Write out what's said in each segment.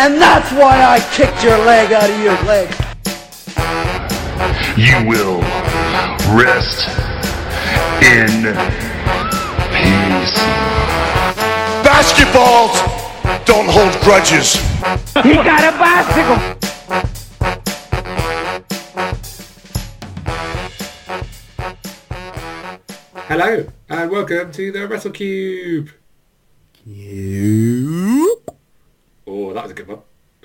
And that's why I kicked your leg out of your leg. You will rest in peace. Basketballs don't hold grudges. He got a bicycle. Hello and welcome to the WrestleCube. Cube. Oh, that was a good one.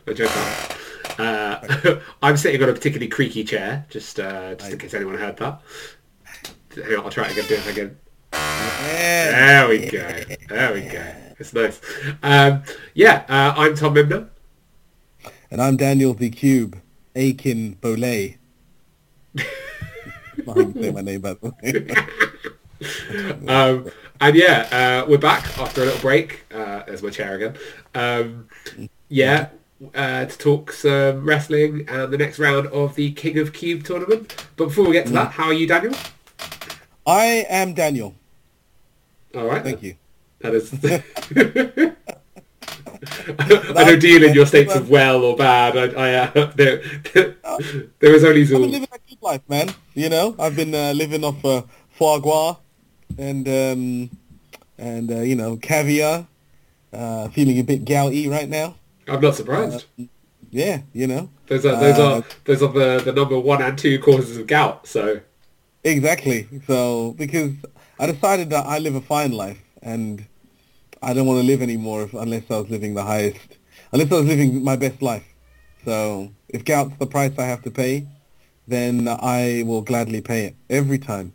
I enjoyed that. Uh, I'm sitting on a particularly creaky chair, just uh, just in case anyone heard that. Hang on, I'll try it again. Do it again. There we go. There we go. It's nice. Um, yeah, uh, I'm Tom Mimnagh. And I'm Daniel the Cube, Akinbola. I can say my name by the way. Um, and yeah, uh, we're back after a little break. Uh, there's my chair again. Um, yeah, uh, to talk some wrestling and the next round of the King of Cube tournament. But before we get to that, how are you, Daniel? I am Daniel. All right. Thank you. That is. I don't deal in your states of well or bad. I, I uh, there, there, is only I've been living a good life, man. You know, I've been uh, living off uh, foie gras and um, and uh, you know caviar. Uh, feeling a bit gouty right now. I'm not surprised. Yeah, you know. Those are those uh, are those are the, the number one and two causes of gout. So Exactly. So because I decided that I live a fine life and I don't want to live anymore if, unless I was living the highest, unless I was living my best life. So if gout's the price I have to pay, then I will gladly pay it every time.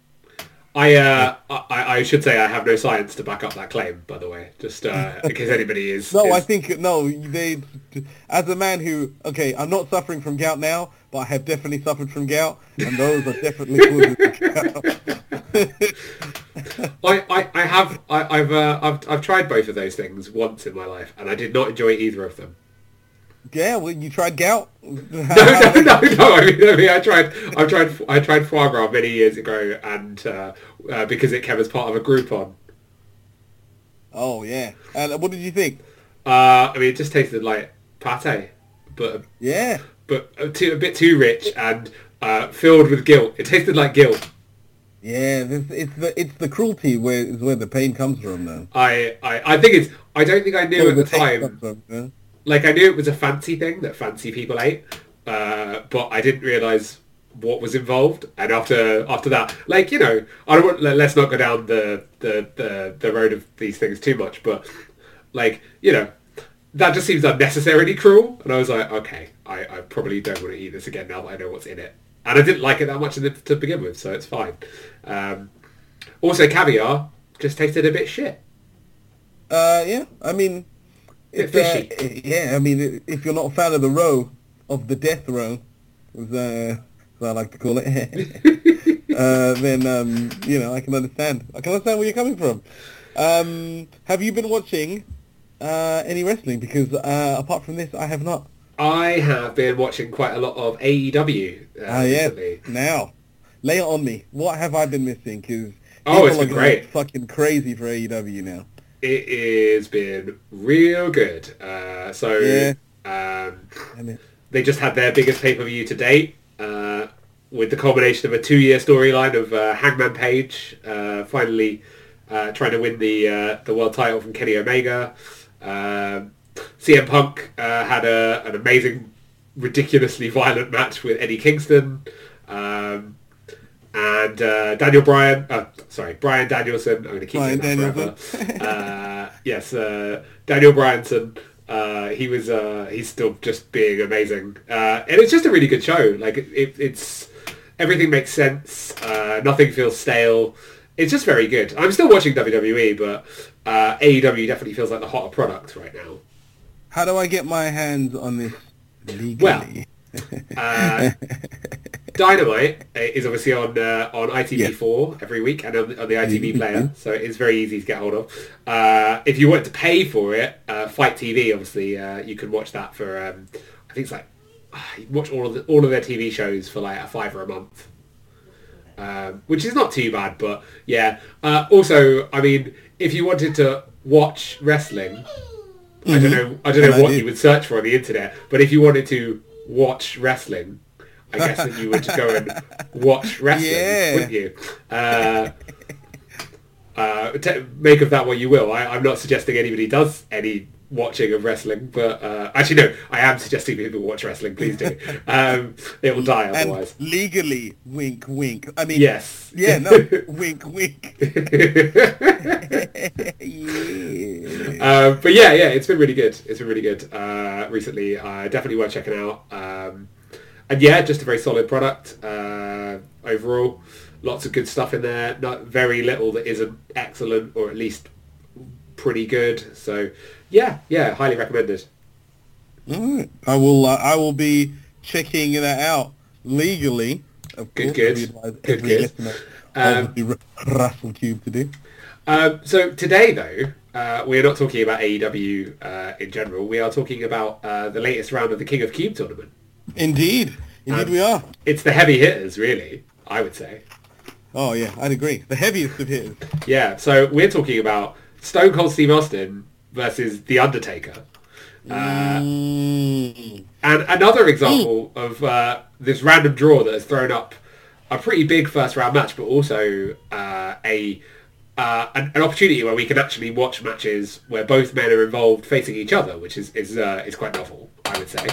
I, uh, I I should say I have no science to back up that claim. By the way, just uh, in case anybody is. No, is- I think no. They, as a man who, okay, I'm not suffering from gout now, but I have definitely suffered from gout, and those are definitely causes. I, I, I have I, I've uh, I've I've tried both of those things once in my life, and I did not enjoy either of them. Yeah, well, you tried gout. No, no, no, no. I mean, I mean, I tried, I tried, I tried foie gras many years ago, and uh, uh, because it came as part of a Groupon. Oh yeah. And what did you think? Uh, I mean, it just tasted like pate, but Yeah. but a, too, a bit too rich and uh, filled with guilt. It tasted like guilt. Yeah, this, it's the it's the cruelty where is where the pain comes from, though. I, I, I think it's. I don't think I knew Where at the taste time. from, know? Like I knew it was a fancy thing that fancy people ate, uh, but I didn't realise what was involved. And after after that, like you know, I don't want. let- Let's not go down the the the, the road of these things too much, but like you know, that just seems unnecessarily cruel. And I was like, okay, I, I probably don't want to eat this again now that I know what's in it. And I didn't like it that much the, to begin with, so it's fine. Um, also, caviar just tasted a bit shit. Uh, yeah. I mean, Bit it's, uh, yeah. I mean, if you're not a fan of the row of the death row, as, uh, as I like to call it, uh, then um, you know I can understand. I can understand where you're coming from. Um, have you been watching uh, any wrestling? Because uh, apart from this, I have not. I have been watching quite a lot of AEW uh, Ah, yeah. recently. Now, lay it on me. What have I been missing? Because Oh, it's been great. Fucking crazy for AEW now. It has been real good. Uh, so Yeah. um, I mean, they just had their biggest pay-per-view to date uh, with the culmination of a two-year storyline of uh, Hangman Page uh, finally uh, trying to win the uh, the world title from Kenny Omega. Um, CM Punk uh, had a, an amazing, ridiculously violent match with Eddie Kingston. Um, and uh, Daniel Bryan, uh, sorry, Bryan Danielson. I'm going to keep that forever. uh, yes, uh, Daniel Bryanson. Uh, he was uh, he's still just being amazing, uh, and it's just a really good show. Like it, it, it's everything makes sense. Uh, nothing feels stale. It's just very good. I'm still watching WWE, but uh, AEW definitely feels like the hotter product right now. how do I get my hands on this legally? Well, Uh, Dynamite is obviously on uh, on ITV4 every week and on, on the ITV player, so it's very easy to get hold of. Uh, if you want to pay for it, uh, FITE TV obviously uh, you can watch that for um, I think it's like ah, you watch all of the, all of their TV shows for like a fiver a month, um, which is not too bad. But yeah, uh, also I mean if you wanted to watch wrestling I don't know. I don't know And what you would search for on the internet, but if you wanted to watch wrestling, I guess that you would go and watch wrestling, Yeah. wouldn't you? Uh, uh, t- make of that what you will. I, I'm not suggesting anybody does any watching of wrestling, but uh, actually no, I am suggesting people watch wrestling. Please do. Um, it will die And otherwise. legally, wink, wink. I mean, Yes. Yeah, no, wink, wink. yeah. Um, but yeah, yeah, it's been really good. It's been really good uh, recently. Uh, definitely worth checking out. Um, and yeah, just a very solid product uh, overall. Lots of good stuff in there. Not very little that isn't excellent or at least pretty good. So yeah, yeah, highly recommended. All right. I will. Uh, I will be checking that out legally. Of Good, course, good. Good, good. Um, WrestleCube to do. Um, so today, though, uh, we are not talking about AEW uh, in general. We are talking about uh, the latest round of the King of Cube tournament. Indeed, indeed, Um, we are. It's the heavy hitters, really. I would say. Oh yeah, I'd agree. The heaviest of hitters. Yeah, so we're talking about Stone Cold Steve Austin versus The Undertaker. Mm. And another example of uh, this random draw that has thrown up a pretty big first round match, but also uh, a uh, an, an opportunity where we can actually watch matches where both men are involved facing each other, which is is uh, is quite novel, I would say.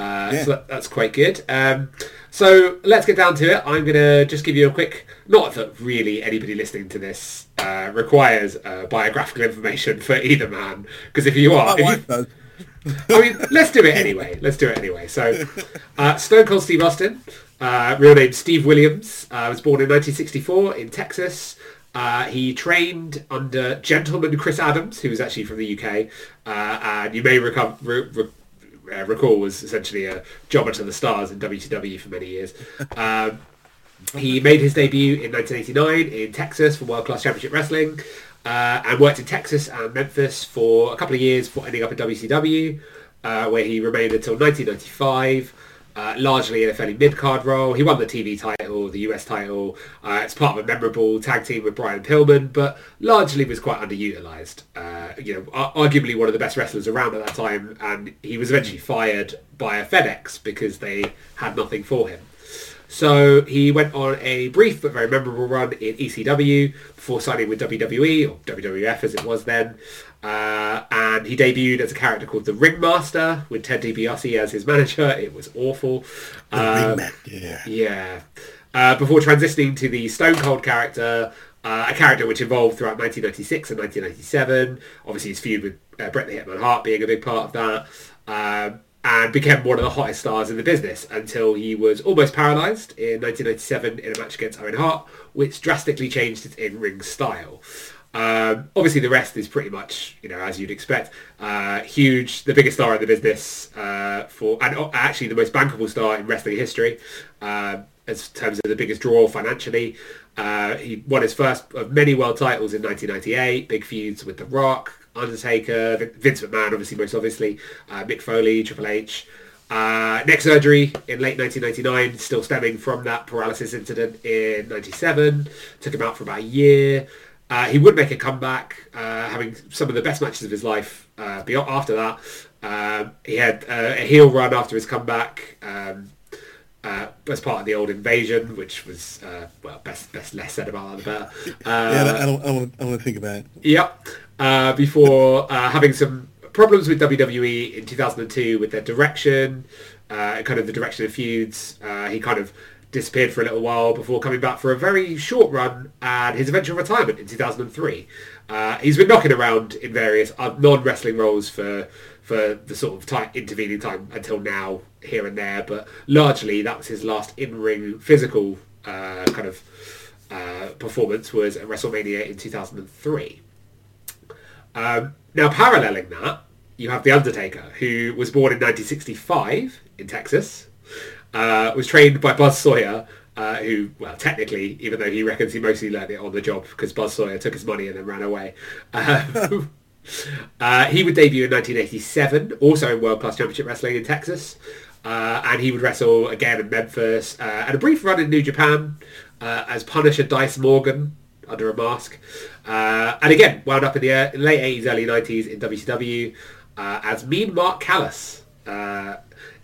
Uh, Yeah. So that, that's quite good. Um, so let's get down to it. I'm gonna just give you a quick. Not that really anybody listening to this uh, requires uh, biographical information for either man, because if you are, if you- I mean, let's do it anyway. Let's do it anyway. So, uh, Stone Cold Steve Austin, uh, real name Steve Williams, uh, was born in 1964 in Texas. Uh, he trained under gentleman Chris Adams, who was actually from the UK, uh, and you may recom- re- re- uh, recall was essentially a jobber to the stars in WCW for many years. Um, he made his debut in 1989 in Texas for World Class Championship Wrestling uh, and worked in Texas and Memphis for a couple of years before ending up in WCW, uh, where he remained until 1995, uh, largely in a fairly mid-card role. He won the TV title, the US title. Uh, it's part of a memorable tag team with Brian Pillman, but largely was quite underutilized. Uh, you know, arguably one of the best wrestlers around at that time, and he was eventually fired by a FedEx because they had nothing for him. So he went on a brief but very memorable run in ECW before signing with WWE or WWF as it was then. Uh, and he debuted as a character called the Ringmaster with Ted DiBiase as his manager. It was awful. Um, Yeah. yeah. Uh, before transitioning to the Stone Cold character, uh, a character which evolved throughout 1996 and 1997. Obviously, his feud with uh, Bret the Hitman Hart being a big part of that. Um, and became one of the hottest stars in the business until he was almost paralysed in 1997 in a match against Owen Hart, which drastically changed his in-ring style. Um, obviously, the rest is pretty much, you know, as you'd expect. Uh, huge, the biggest star in the business uh, for, and uh, actually the most bankable star in wrestling history, uh, as terms of the biggest draw financially. Uh, he won his first of many world titles in 1998, big feuds with The Rock, Undertaker, Vince McMahon, obviously most obviously, uh, Mick Foley, Triple H. Uh, neck surgery in late 1999, still stemming from that paralysis incident in 97. Took him out for about a year. Uh, he would make a comeback, uh, having some of the best matches of his life. Uh, beyond, after that, um, he had uh, a heel run after his comeback um, uh, as part of the old invasion, which was uh, well, best best less said about that the better. Yeah, I don't. I want. I want to think about it. Yep. Uh, before uh, having some problems with WWE in 2002 with their direction, uh, kind of the direction of feuds, uh, he kind of disappeared for a little while before coming back for a very short run and his eventual retirement in 2003. Uh, he's been knocking around in various uh, non-wrestling roles for for the sort of time, intervening time until now, here and there, but largely that was his last in-ring physical uh, kind of uh, performance was at WrestleMania in 2003. Um, now, paralleling that, you have The Undertaker, who was born in 1965 in Texas, uh, was trained by Buzz Sawyer, uh, who, well, technically, even though he reckons he mostly learned it on the job because Buzz Sawyer took his money and then ran away. Um, uh, he would debut in 1987, also in World Class Championship Wrestling in Texas. Uh, and he would wrestle again in Memphis uh, and a brief run in New Japan uh, as Punisher Dice Morgan under a mask. And again, wound up in the late 80s, early 90s in WCW. as Mean Mark Callous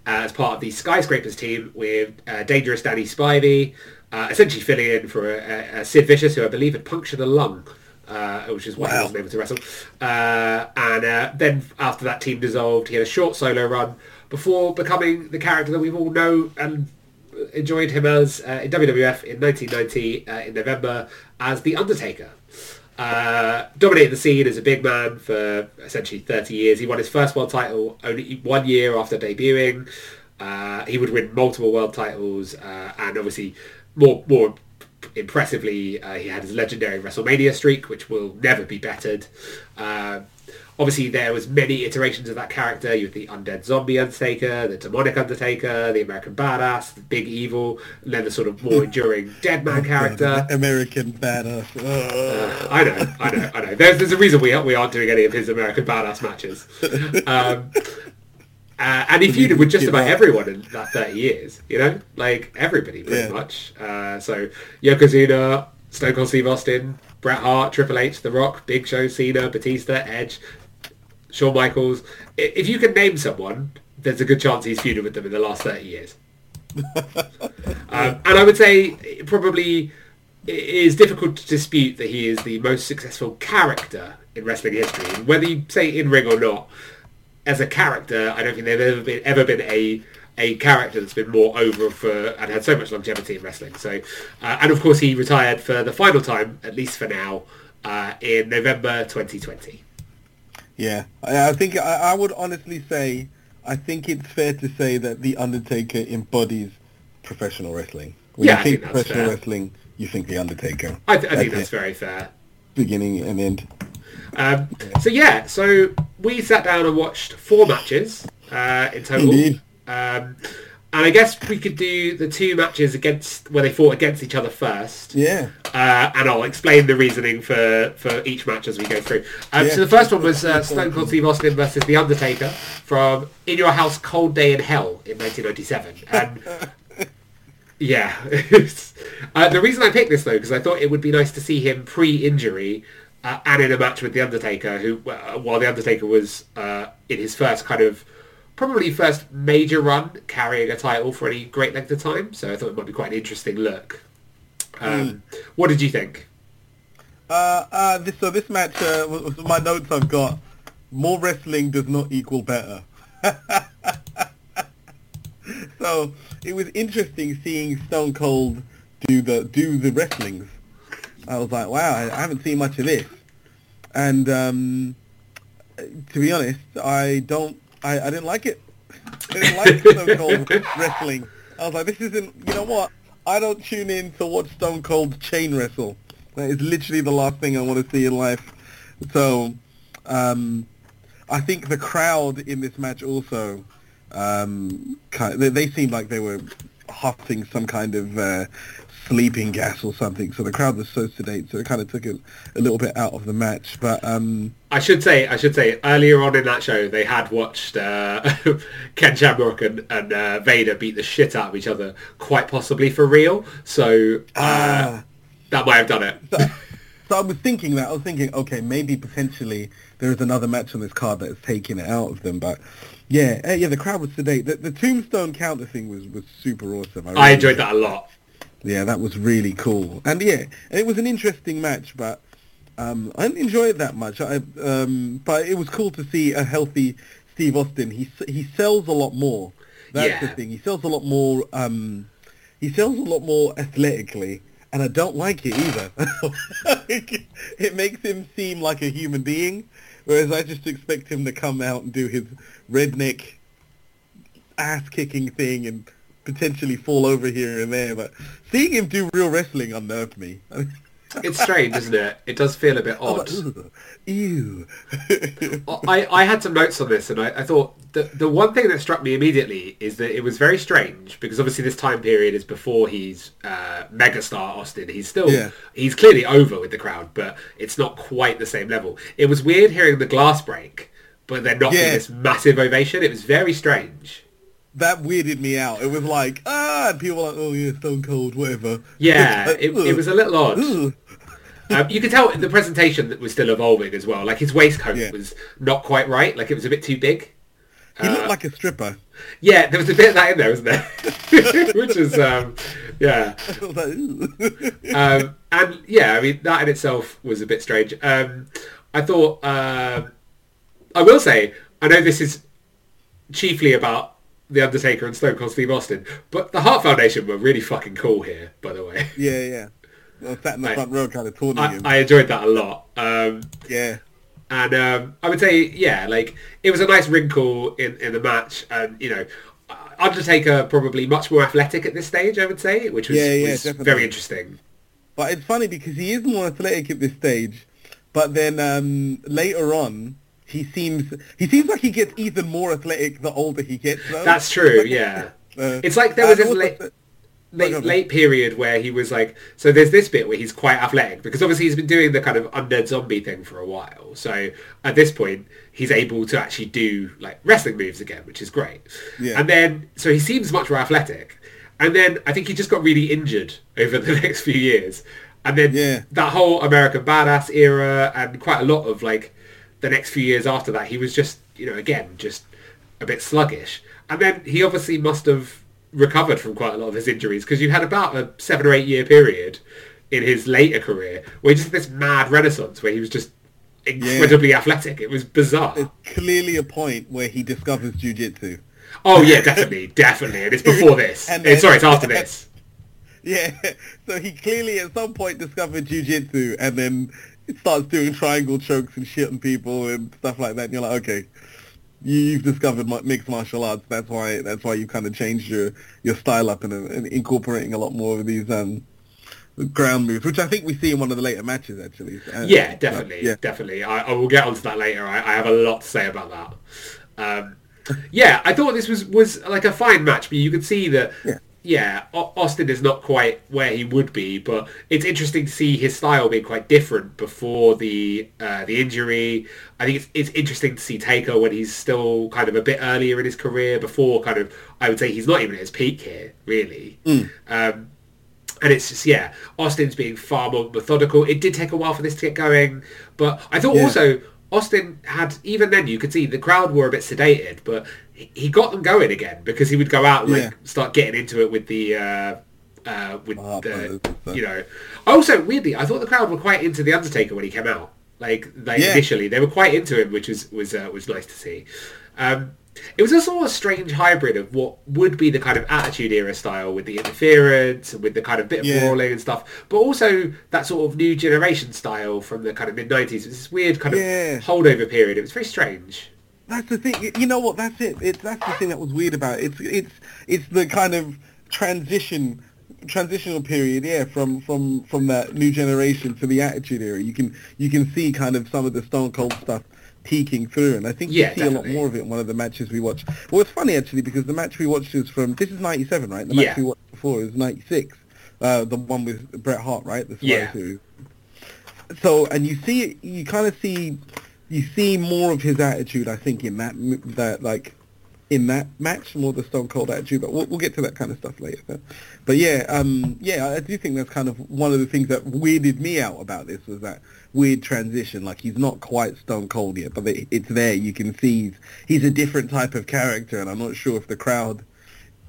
as part of the Skyscrapers team with uh, Dangerous Danny Spivey, uh, essentially filling in for uh, Sid Vicious, who I believe had punctured a lung. Uh, which is why he wasn't able to wrestle. Uh, and uh, then after that team dissolved, he had a short solo run before becoming the character that we all know and enjoyed him as uh, in WWF in 1990 uh, in November as The Undertaker. Uh, dominated the scene as a big man for essentially 30 years. He won his first world title only one year after debuting. Uh, he would win multiple world titles uh, and obviously more more impressively uh, he had his legendary WrestleMania streak which will never be bettered. Uh, obviously there was many iterations of that character. You had the undead zombie Undertaker, the demonic Undertaker, the American Badass, the Big Evil, and then the sort of more enduring Dead Man character. American badass. Ugh. I know, I know, I know. There's, there's a reason we we aren't doing any of his American Badass matches. Um, uh, and he feuded with just about up. everyone in that 30 years, you know? Like, everybody, pretty Yeah. much. Uh, so, Yokozuna, Stone Cold Steve Austin, Bret Hart, Triple H, The Rock, Big Show, Cena, Batista, Edge, Shawn Michaels. If you can name someone, there's a good chance he's feuded with them in the last 30 years. Um, and I would say it probably it is difficult to dispute that he is the most successful character in wrestling history. And Whether you say in ring or not, as a character, I don't think there's ever been ever been a a character that's been more over for and had so much longevity in wrestling. So, uh, and of course, he retired for the final time, at least for now, uh, in November 2020. Yeah, I, I think I, I would honestly say I think it's fair to say that the Undertaker embodies professional wrestling. When Yeah, you think, think professional fair. written, you think the Undertaker. I, th- I think That's that's it. very fair. Beginning and end. Um, so yeah, so we sat down and watched four matches uh, in total. Indeed. Um, and I guess we could do the two matches against where they fought against each other first. Yeah. Uh, and I'll explain the reasoning for, for each match as we go through. Um, Yeah. So the first one was uh, Stone Cold Steve Austin versus The Undertaker from In Your House Cold Day in Hell in 1997. And yeah, uh, the reason I picked this though because I thought it would be nice to see him pre-injury uh, and in a match with The Undertaker, who uh, while The Undertaker was uh, in his first kind of probably first major run carrying a title for any great length of time. So I thought it might be quite an interesting look. Um, What did you think? Uh, uh, this, so this match, uh, was my notes I've got, more wrestling does not equal better. so it was interesting seeing Stone Cold do the do the wrestlings. I was like, wow, I, I haven't seen much of this. And um, to be honest, I don't, I, I didn't like it. I didn't like Stone Cold wrestling. I was like, this isn't, you know what? I don't tune in to watch Stone Cold chain wrestle. That is literally the last thing I want to see in life. So, um, I think the crowd in this match also, um, kind they, they seemed like they were huffing some kind of uh, sleeping gas or something. So the crowd was so sedate, so it kind of took it a little bit out of the match. But um, I should say, I should say, earlier on in that show, they had watched uh, Ken Shamrock and, and uh, Vader beat the shit out of each other, quite possibly for real. So uh, ah. that might have done it. So I was thinking that I was thinking, okay, maybe potentially there is another match on this card that has taken it out of them. But yeah, eh, yeah, the crowd was sedate. The, the Tombstone counter thing was, was super awesome. I really- enjoyed that a lot. Yeah, that was really cool. And yeah, and it was an interesting match, but um, I didn't enjoy it that much. I, um, but it was cool to see a healthy Steve Austin. He he sells a lot more. That's the thing. He sells a lot more. Um, he sells a lot more athletically, and I don't like it either. it makes him seem like a human being, whereas I just expect him to come out and do his redneck ass kicking thing and potentially fall over here and there. But seeing him do real wrestling unnerved me. It's strange, isn't it? It does feel a bit odd. like, ew. I, I had some notes on this, and I, I thought the the one thing that struck me immediately is that it was very strange because obviously this time period is before he's uh, megastar Austin. He's still Yeah. he's clearly over with the crowd, but it's not quite the same level. It was weird hearing the glass break, but then not Yeah. this massive ovation. It was very strange. That weirded me out. It was like, ah, and people were like, oh yeah, Stone Cold, whatever. Yeah, it, it was a little odd. Um, you could tell the presentation that was still evolving as well. Like his waistcoat Yeah. was not quite right. Like it was a bit too big. He Uh, looked like a stripper. Yeah, there was a bit of that in there, wasn't there? Which is, um, yeah. I was like, "Ooh." Um, and yeah, I mean that in itself was a bit strange. Um, I thought um I will say I know this is chiefly about the Undertaker and Stone Cold Steve Austin, but the Heart Foundation were really fucking cool here. By the way, yeah, yeah. I sat in the Right. front row kind of taunting I, him. I enjoyed that a lot. Um, yeah. and um, I would say, yeah, like it was a nice wrinkle in, in the match, and you know, Undertaker probably much more athletic at this stage. I would say, which was, Yeah, yeah, was very interesting. But it's funny because he is more athletic at this stage, but then um, later on, he seems he seems like he gets even more athletic the older he gets. Though. That's true. Yeah, Uh, it's like there was this late, late, late period where he was like, so there's this bit where he's quite athletic because obviously he's been doing the kind of undead zombie thing for a while. So at this point, he's able to actually do like wrestling moves again, which is great. Yeah. And then, so he seems much more athletic. And then I think he just got really injured over the next few years. And then Yeah. that whole American Badass era and quite a lot of like the next few years after that, he was just, you know, again, just a bit sluggish. And then he obviously must have recovered from quite a lot of his injuries because you had about a seven or eight year period in his later career where he just had this mad renaissance where he was just incredibly athletic. It was bizarre. There's clearly a point where he discovers jujitsu. Oh yeah, definitely, definitely. And it's before this. And then- sorry, it's after this. Yeah, so he clearly at some point discovered jujitsu and then starts doing triangle chokes and shit on people and stuff like that. And you're like, okay, you, you've discovered mixed martial arts. That's why that's why you kind of changed your, your style up and, and incorporating a lot more of these um, ground moves, which I think we see in one of the later matches actually. Uh, Yeah, definitely, yeah, definitely. I, I will get onto that later. I, I have a lot to say about that. Um, yeah, I thought this was was like a fine match, but you could see that. Yeah. Yeah, Austin is not quite where he would be, but it's interesting to see his style being quite different before the uh, the injury. I think it's it's interesting to see Taker when he's still kind of a bit earlier in his career, before kind of I would say he's not even at his peak here, really. Um, and it's just yeah, Austin's being far more methodical. It did take a while for this to get going, but I thought Yeah. also Austin had even then you could see the crowd were a bit sedated, but he- got them going again because he would go out and like Yeah. start getting into it with the uh, uh, with Oh, the brothers and stuff. you know. Also weirdly, I thought the crowd were quite into the Undertaker when he came out. Like like Yeah. initially, they were quite into him, which was was uh, was nice to see. Um, it was also a strange hybrid of what would be the kind of Attitude Era style with the interference and with the kind of bit of Yeah. brawling and stuff, but also that sort of new generation style from the kind of mid '90s. It's this weird kind of holdover period. It was very strange. That's the thing. You know what? That's it. It's that's the thing that was weird about it. It's it's it's the kind of transition transitional period, yeah, from from from that new generation to the Attitude Era. You can you can see kind of some of the Stone Cold stuff peeking through, and I think Yeah, you see a lot more of it in one of the matches we watched. Well, it's funny actually because the match we watched is from this is '97, right? The match Yeah. we watched before is '96. Uh, the one with Bret Hart, right? The Survivor Yeah. Series so and you see it you kind of see you see more of his attitude i think in that that like in that match more the stone cold attitude but we'll, we'll get to that kind of stuff later. But, but yeah um yeah i do think that's kind of one of the things that weirded me out about this was that weird transition. Like he's not quite stone cold yet but it, it's there. You can see he's, he's a different type of character and i'm not sure if the crowd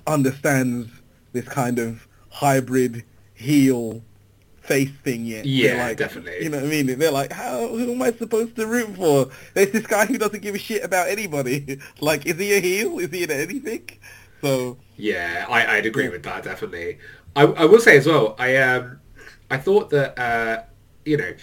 understands this kind of hybrid heel face thing yet. Yeah, like, definitely. You know what I mean? They're like, how who am I supposed to root for? There's this guy who doesn't give a shit about anybody. like, is he a heel? Is he in anything? So Yeah, I, I'd agree with that definitely. I, I will say as well, I um, I thought that uh, you know,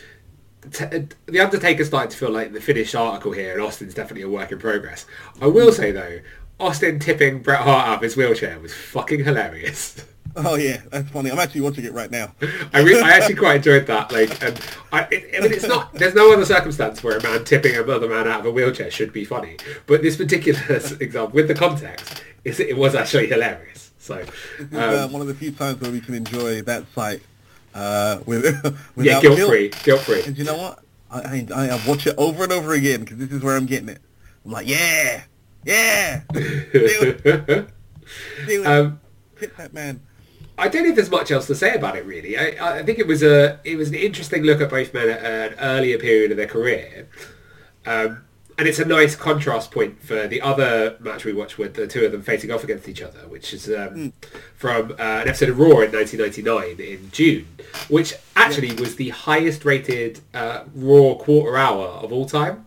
t- uh, the Undertaker started to feel like the finished article here, and Austin's definitely a work in progress. I will say though, Austin tipping Bret Hart out of his wheelchair was fucking hilarious. Oh yeah, that's funny. I'm actually watching it right now. I, re- I actually quite enjoyed that. Like, and I, it, I mean, it's not. There's no other circumstance where a man tipping another man out of a wheelchair should be funny. But this particular example, with the context, is it was actually hilarious. So, This is um, uh, one of the few times where we can enjoy that sight uh, with yeah, without guilt guilt. free, guilt free. And you know what? I, I, I watch it over and over again because this is where I'm getting it. I'm like, yeah, yeah, do it, do it. um, Hit that man. I don't know if there's much else to say about it really. I, I think it was a it was an interesting look at both men at an earlier period of their career, um, and it's a nice contrast point for the other match we watched with the two of them facing off against each other, which is um, from uh, an episode of Raw in 1999 in June, which actually was the highest rated uh, Raw quarter hour of all time,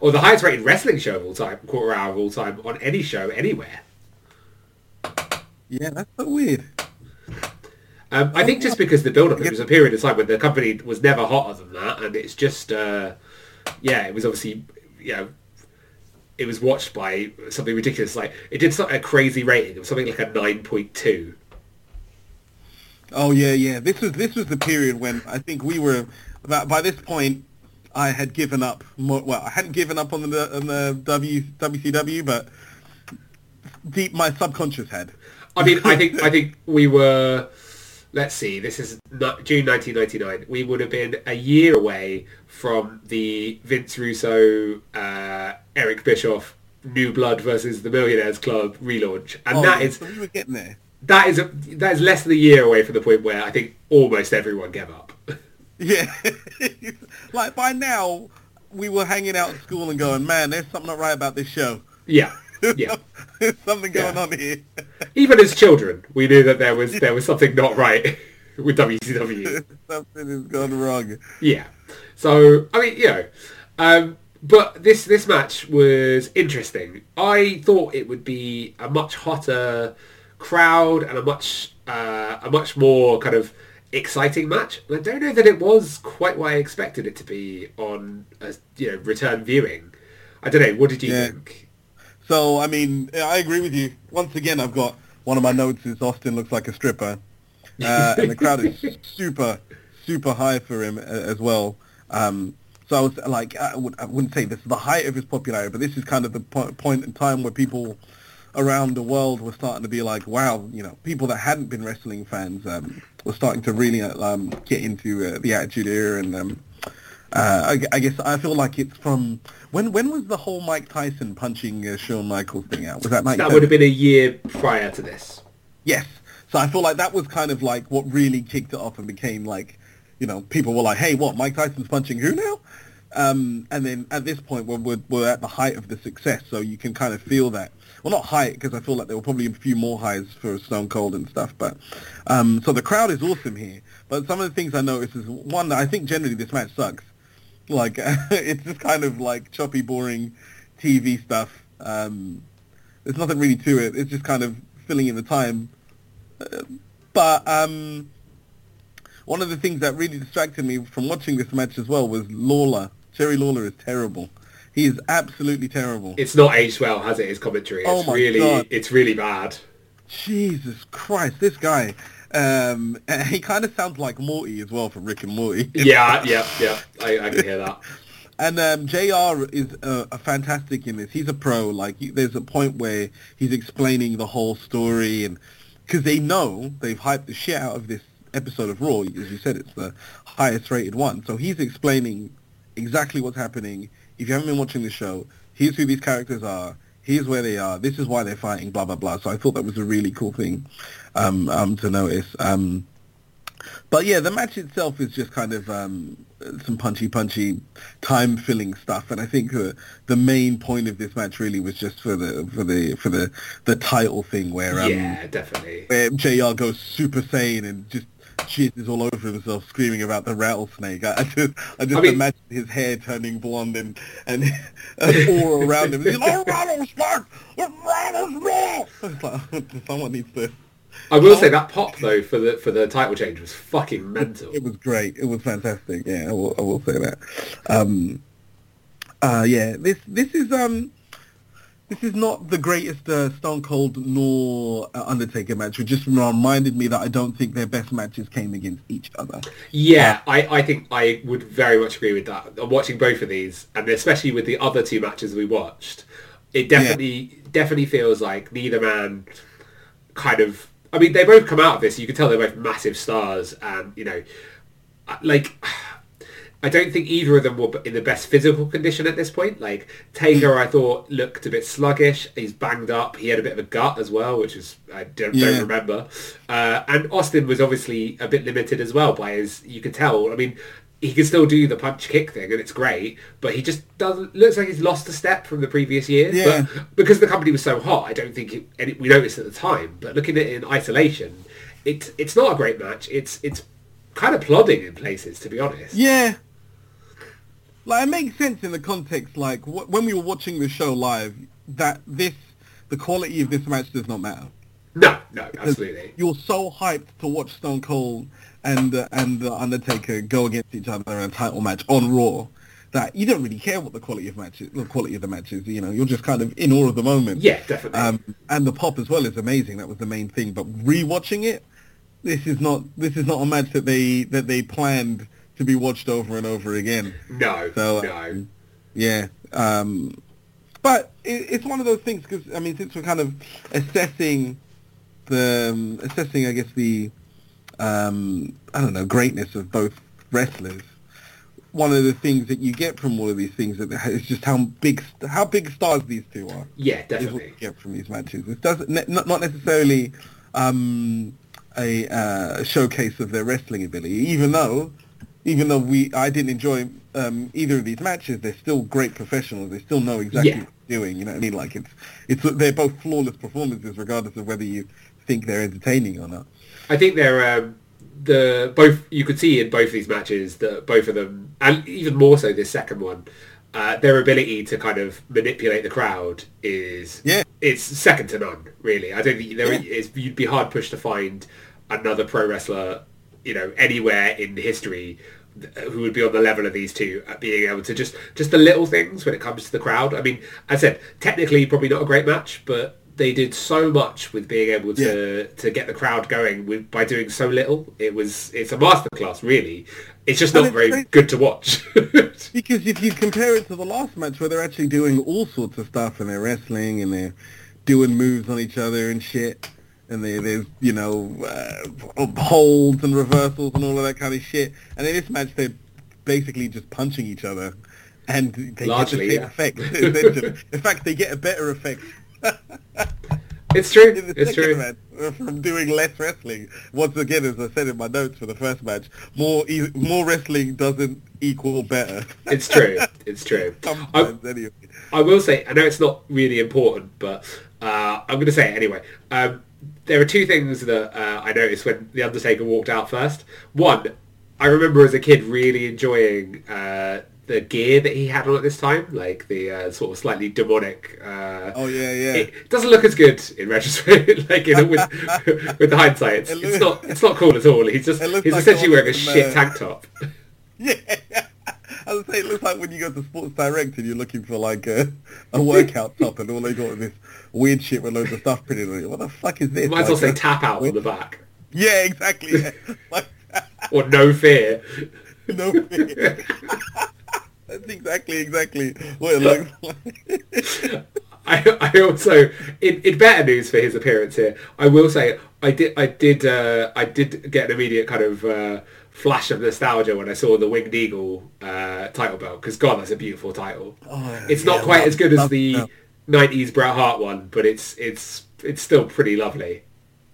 or the highest rated wrestling show of all time, quarter hour of all time on any show anywhere. Yeah, that's so weird. Um, I think just because the build-up, it was a period of time when the company was never hotter than that, and it's just, uh, yeah, it was obviously, you know, it was watched by something ridiculous. Like it did something a crazy rating. It was something like a nine point two. Oh yeah, yeah. This was this was the period when I think we were. By, by this point, I had given up. More, well, I hadn't given up on the on the w, WCW, but deep my subconscious had. I mean, I think I think we were. Let's see. This is June 1999. We would have been a year away from the Vince Russo, uh, Eric Bischoff, New Blood versus the Millionaires Club relaunch, and Oh, that yeah, we were getting there. that is a, that is less than a year away from the point where I think almost everyone gave up. Yeah, like by now we were hanging out at school and going, man, there's something not right about this show. yeah, yeah. there's something going Yeah. on here. Even as children, we knew that there was there was something not right with WCW. something has gone wrong. Yeah. So I mean, you know, um, but this this match was interesting. I thought it would be a much hotter crowd and a much uh, a much more kind of exciting match. And I don't know that it was quite what I expected it to be on a you know return viewing. I don't know. What did you Yeah. think? So I mean, I agree with you. Once again, I've got one of my notes is Austin looks like a stripper, uh, and the crowd is super, super high for him as well. Um, so I was like, I, would, I wouldn't say this is the height of his popularity, but this is kind of the po- point in time where people around the world were starting to be like, wow, you know, people that hadn't been wrestling fans um, were starting to really um, get into uh, the Attitude Era and. Uh, I, I guess I feel like it's from when. When was the whole Mike Tyson punching uh, Shawn Michaels thing out? Was that Mike? That 97? would have been a year prior to this. Yes. So I feel like that was kind of like what really kicked it off and became like, you know, people were like, hey, what, Mike Tyson's punching who now? Um, and then at this point, we're, we're, we're at the height of the success, so you can kind of feel that. Well, not height, because I feel like there were probably a few more highs for Stone Cold and stuff, but, um, so the crowd is awesome here. But some of the things I noticed is, one, I think generally this match sucks. Like, it's just kind of like choppy, boring TV stuff. Um, there's nothing really to it. It's just kind of filling in the time. Uh, but um, one of the things that really distracted me from watching this match as well was Lawler. Jerry Lawler is terrible. He is absolutely terrible. It's not aged well, has it? His commentary. It's Oh my really, God. it's really bad. Jesus Christ, this guy. Um, he kind of sounds like Morty as well from Rick and Morty. Yeah, yeah, yeah. I, I can hear that. And um, Jr. is uh, a fantastic in this. He's a pro. Like he, there's a point where he's explaining the whole story, and because they know they've hyped the shit out of this episode of Raw. As you said, it's the highest rated one. So he's explaining exactly what's happening. If you haven't been watching the show, here's who these characters are. Here's where they are. This is why they're fighting. Blah blah blah. So I thought that was a really cool thing um, um, to notice. Um, but yeah, the match itself is just kind of um, some punchy, punchy, time-filling stuff, and I think uh, the main point of this match really was just for the for the for the the title thing where um, yeah, definitely. where Jr. goes super Saiyan and just jizzes all over himself, screaming about the rattlesnake. I, I just I just I mean- imagine his hair turning blonde and and an aura around him. He's like, "Oh, rattlesnake! Rattlesnake!" Like, someone needs to. I will say that pop though for the for the title change was fucking mental. It was great. It was fantastic. Yeah, I will, I will say that. Um, uh, yeah, this this is um, this is not the greatest uh, Stone Cold nor uh, Undertaker match. It just reminded me that I don't think their best matches came against each other. Yeah, I, I think I would very much agree with that. I'm watching both of these, and especially with the other two matches we watched, it definitely definitely feels like neither man kind of. I mean, they both come out of this. You can tell they're both massive stars, and you know, uh, like I don't think either of them were in the best physical condition at this point. Like Taker, I thought looked a bit sluggish. He's banged up. He had a bit of a gut as well, which is I don't, Yeah. don't remember. Uh, and Austin was obviously a bit limited as well by his. You could tell. I mean, he can still do the punch kick thing, and it's great. But he just doesn't. Looks like he's lost a step from the previous years. Yeah. But because the company was so hot, I don't think it, any, we noticed at the time. But looking at it in isolation, it's it's not a great match. It's it's kind of plodding in places, to be honest. Yeah. Like it makes sense in the context. Like wh- when we were watching the show live, that this the quality of this match does not matter. No, no, absolutely. You're so hyped to watch Stone Cold and uh, and uh, Undertaker go against each other in a title match on Raw that you don't really care what the quality of match is, the quality of the match is. You know, you're just kind of in awe of the moment. Yeah, definitely. Um, and the pop as well is amazing. That was the main thing. But rewatching it, this is not this is not a match that they that they planned to be watched over and over again. no, So no. um, yeah, um, but it, it's one of those things because I mean, since we're kind of assessing the um, assessing, I guess the um, I don't know greatness of both wrestlers. One of the things that you get from all of these things is just how big how big stars these two are yeah, is what definitely. you get from these matches. It doesn't ne- not necessarily um, a uh, showcase of their wrestling ability, even though even though we I didn't enjoy um, either of these matches, they're still great professionals. They still know exactly Yeah. what they're doing. You know what I mean? Like it's it's they're both flawless performances, regardless of whether you think they're entertaining or not. I think they're um, the both. You could see in both of these matches that both of them, and even more so this second one, uh, their ability to kind of manipulate the crowd is Yeah. it's second to none. Really, I don't think there Yeah. is. You'd be hard pushed to find another pro wrestler, you know, anywhere in history who would be on the level of these two at being able to just just the little things when it comes to the crowd. I mean, I said, technically probably not a great match, but they did so much with being able to to get the crowd going with by doing so little. It was it's a masterclass, really. It's just not it's very great- good to watch. Because if you compare it to the last match where they're actually doing all sorts of stuff and they're wrestling and they're doing moves on each other and shit and they, there's, you know, uh, holds and reversals and all of that kind of shit. And in this match they're basically just punching each other and they Largely, get the same yeah. effect. In fact, they get a better effect it's true. in the It's true. match uh, from doing less wrestling. Once again, as I said in my notes for the first match, more e- more wrestling doesn't equal better. It's true. It's true. I, anyway. I will say, I know it's not really important, but uh, I'm going to say it anyway. Um, there are two things that uh, I noticed when The Undertaker walked out first. One, I remember as a kid really enjoying uh, the gear that he had on at this time, like the uh, sort of slightly demonic. Uh, Oh yeah, yeah. It doesn't look as good in retrospect, like with with the hindsight. It's, It it's not it's not cool at all. He's just he's like essentially wearing a shit uh, tank top. Yeah. I was say, it looks like when you go to Sports Direct and you're looking for like a, a workout top and all they got is this weird shit with loads of stuff printed on it. What the fuck is this? Might as well say tap out on the back Yeah, exactly. Yeah. like, or no fear. no fear. That's exactly, exactly what it looks like. I, I also in, in better news for his appearance here. I will say I did I did uh, I did get an immediate kind of uh, flash of nostalgia when I saw the Winged Eagle uh, title belt because God, that's a beautiful title. Oh, it's not yeah, quite love- as good as love the that. '90s Bret Hart one, but it's it's it's still pretty lovely.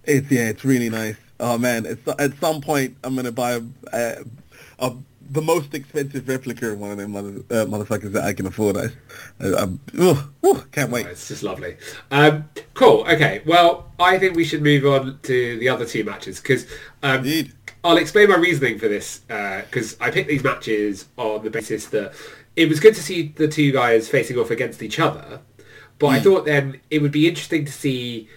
It's yeah, it's really nice. Oh man, it's, at some point I'm gonna buy a, a, a the most expensive replica of one of them mother, uh, motherfuckers that I can afford. I, I, I'm, ugh, ugh, can't wait. Oh, It's just lovely. Um, cool. Okay. Well, I think we should move on to the other two matches because um. I'll explain my reasoning for this because I picked these matches on the basis that it was good to see the two guys facing off against each other, but I thought then it would be interesting to see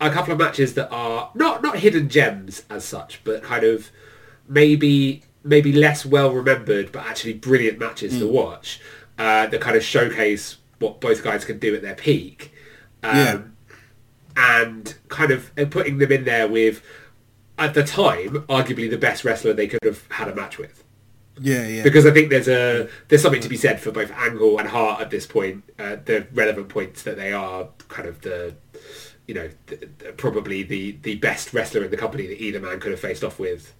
a couple of matches that are not not hidden gems as such, but kind of maybe maybe less well remembered, but actually brilliant matches to watch uh, that kind of showcase what both guys can do at their peak. Um, Yeah. And kind of and putting them in there with, at the time, arguably the best wrestler they could have had a match with Yeah, yeah. because I think there's a there's something to be said for both Angle and Hart at this point, uh, the relevant points that they are kind of the you know th th- probably the the best wrestler in the company that either man could have faced off with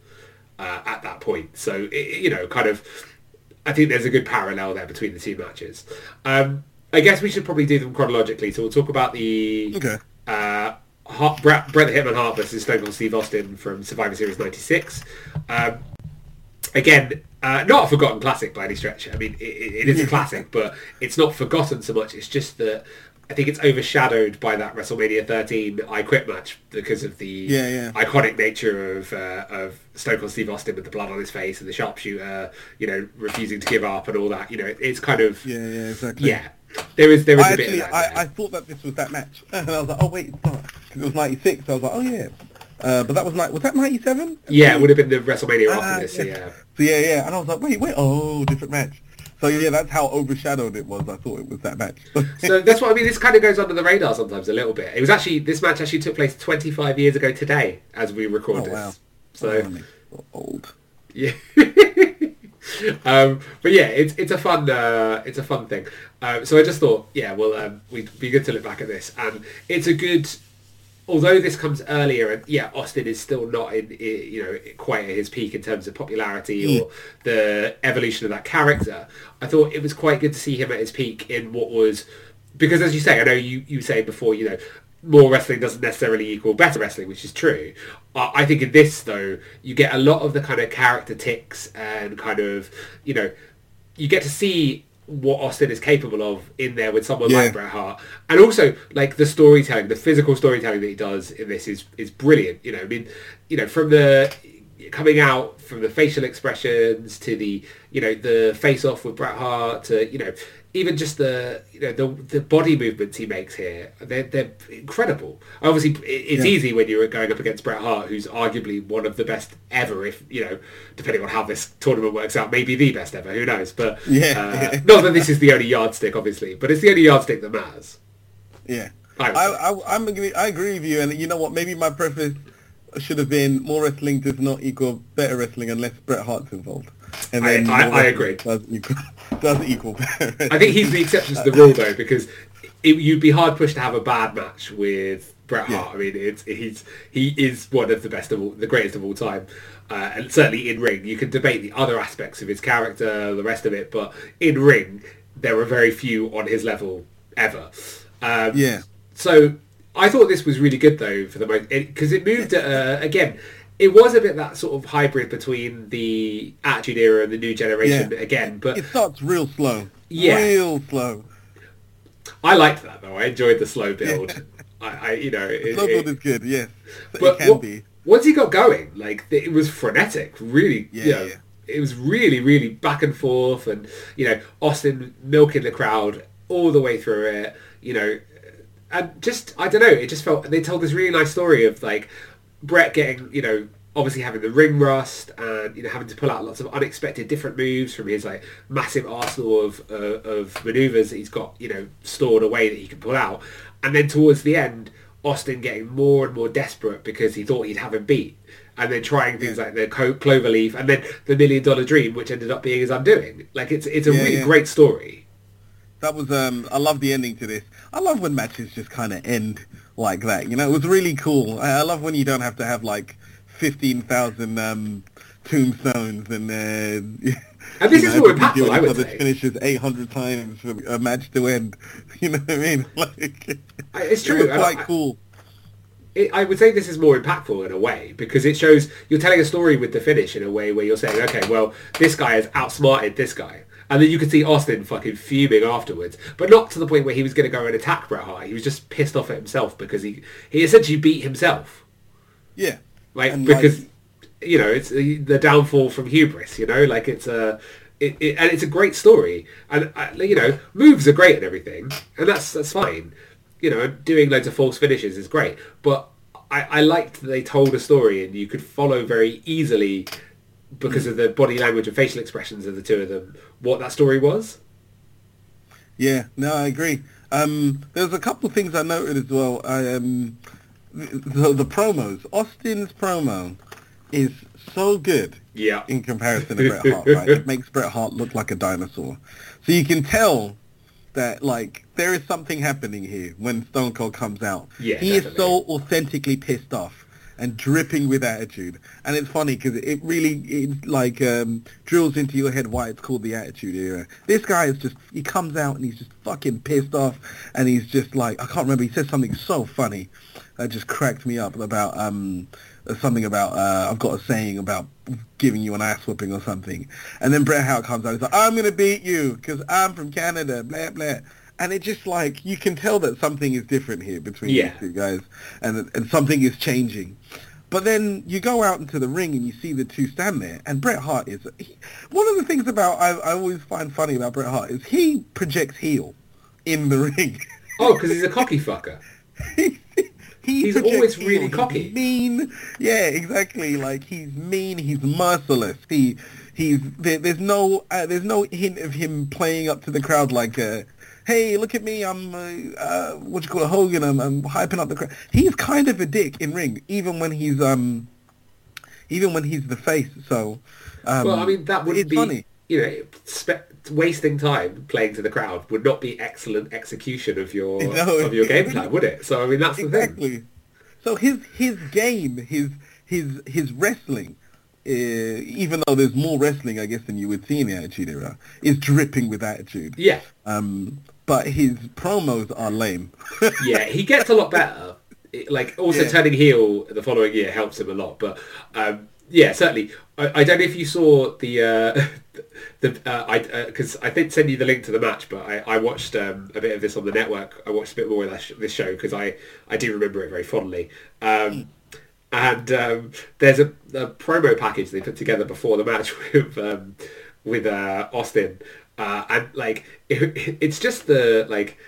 uh, at that point. So i i- you know, kind of I think there's a good parallel there between the two matches. Um, I guess we should probably do them chronologically. So we'll talk about the Okay. uh, Hart, Bret, Bret the Hitman Hart versus Stone Cold Steve Austin from Survivor Series '96. Um, again, uh, not a forgotten classic by any stretch. I mean, it, it is a classic, but it's not forgotten so much. It's just that I think it's overshadowed by that WrestleMania 13 I Quit match because of the Yeah, yeah. iconic nature of uh, of Stone Cold Steve Austin with the blood on his face and the sharpshooter, you know, refusing to give up and all that. You know, it's kind of Yeah, yeah, exactly. yeah. There is there is I a bit actually, of that. I, I thought that this was that match, and I was like, oh wait, it's not, it was '96. I was like, oh yeah, uh, but that was like, was that '97? yeah, it would have been the WrestleMania Ah, after this. yeah. yeah. So yeah, yeah, and I was like, wait, wait, oh, different match. So yeah, that's how overshadowed it was. I thought it was that match. So that's what I mean. This kind of goes under the radar sometimes a little bit. It was actually this match actually took place 25 years ago today as we record oh this. wow. So Oh, so old. yeah. um, but yeah, it's it's a fun uh, it's a fun thing. Um, so I just thought, yeah, well, um, we'd be good to look back at this, and it's a good. Although this comes earlier, and yeah, Austin is still not in, you know, quite at his peak in terms of popularity or the evolution of that character. I thought it was quite good to see him at his peak in what was, because as you say, I know you you say before, you know, more wrestling doesn't necessarily equal better wrestling, which is true. Uh, I think in this though, you get a lot of the kind of character ticks and kind of, you know, you get to see what Austin is capable of in there with someone Yeah. like Bret Hart, and also like the storytelling, the physical storytelling that he does in this is is brilliant. You know, I mean, you know, from the coming out from the facial expressions to the you know the face off with Bret Hart to you know even just the you know the the body movements he makes here they're they're incredible. Obviously, it's Yeah. easy when you're going up against Bret Hart, who's arguably one of the best ever. If you know, depending on how this tournament works out, maybe the best ever. Who knows? But Yeah. uh, not that this is the only yardstick, obviously, but it's the only yardstick that matters. Yeah. I I, I, I'm agree, I agree with you, and you know what? Maybe my preface should have been more wrestling does not equal better wrestling unless Bret Hart's involved. And I- I- I agree. Does equal, does equal better I think he's the exception to the rule though, because it, you'd be hard pushed to have a bad match with Bret Hart. Yeah. I mean, it's he's he is one of the best of all, the greatest of all time, uh, and certainly in ring. You can debate the other aspects of his character, the rest of it, but in ring, there are very few on his level ever. Um, Yeah. So I thought this was really good though for the most because it, moved uh, again. It was a bit that sort of hybrid between the Attitude Era and the New Generation Yeah. again, but It starts real slow. Yeah. Real slow. I liked that though. I enjoyed the slow build. I, I, you know, it, Slow build it- is good, Yeah, But but it can what- be. once he got going, like it was frenetic. Really, Yeah, you know, yeah. it was really, really back and forth, and you know, Austin milking the crowd all the way through it. You know, and just I don't know. It just felt they told this really nice story of like Bret getting, you know, obviously having the ring rust and you know having to pull out lots of unexpected different moves from his like massive arsenal of uh, of maneuvers that he's got, you know, stored away that he can pull out, and then towards the end, Austin getting more and more desperate because he thought he'd have him beat. And then trying things like the co- cloverleaf, and then the million dollar dream, which ended up being his undoing. Like it's it's a Yeah, really yeah. great story. That was um I love the ending to this. I love when matches just kind of end like that. You know, it was really cool. I, I love when you don't have to have like 15,000 um tombstones and uh And this you is know, more impactful, I would say. finishes 800 times for a match to end. You know what I mean? Like It's true. quite I- cool. it, I would say this is more impactful in a way because it shows you're telling a story with the finish in a way where you're saying, okay, well, this guy has outsmarted this guy. And then you could see Austin fucking fuming afterwards, but not to the point where he was going to go and attack Bret Hart. He was just pissed off at himself because he, he essentially beat himself. Yeah. Like, And, because, like- you know, it's the the downfall from hubris, you know? Like, it's a... It, it, and it's a great story, and uh, you know moves are great and everything, and that's that's fine. You know, doing loads of false finishes is great, but I, I liked that they told a story and you could follow very easily because of the body language and facial expressions of the two of them what that story was. Yeah, no, I agree. Um, there's a couple of things I noted as well. I, um, the, the promos, Austin's promo is so good Yeah, in comparison to Bret Hart. Right? It makes Bret Hart look like a dinosaur. So you can tell that like there is something happening here when Stone Cold comes out. Yeah, he is so authentically pissed off. And dripping with attitude. And it's funny because it really it like um, drills into your head why it's called the Attitude Era. This guy is just he comes out and he's just fucking pissed off, and he's just like I can't remember. He says something so funny that just cracked me up about um something about uh, I've got a saying about giving you an ass whooping or something. And then Bret Hart comes out. He's like, I'm gonna beat you because I'm from Canada. Blah blah. And it just like you can tell that something is different here between Yeah. these two guys, and and something is changing. But then you go out into the ring and you see the two stand there, and Bret Hart is he, one of the things about I, I always find funny about Bret Hart is he projects heel in the ring. Oh, because he's a cocky fucker. he, he He's always really heel. He's cocky. mean. Yeah, exactly. Like he's mean. He's merciless. He he's there, there's no uh, there's no hint of him playing up to the crowd like. Uh, Hey, look at me! I'm uh, uh, what you call a Hogan. I'm, I'm hyping up the crowd. He's kind of a dick in ring, even when he's um, even when he's the face. So, um, Well, I mean, that wouldn't be, funny. you know, spe- wasting time playing to the crowd would not be excellent execution of your No. of your game plan, would it? So I mean, that's the thing. exactly. So his his game, his his his wrestling, uh, even though there's more wrestling, I guess, than you would see in the Attitude Era, is dripping with attitude. Yeah, Um, but his promos are lame. yeah, he gets a lot better. Like also Yeah. turning heel the following year helps him a lot. But um, yeah, certainly. I, I don't know if you saw the uh, the uh, I because I did send you the link to the match, but I, I watched um, a bit of this on the network. I watched a bit more of sh- this show because I I do remember it very fondly. Um, and um, there's a, a promo package they put together before the match with um, with uh, Austin, uh, and like it, it's just the like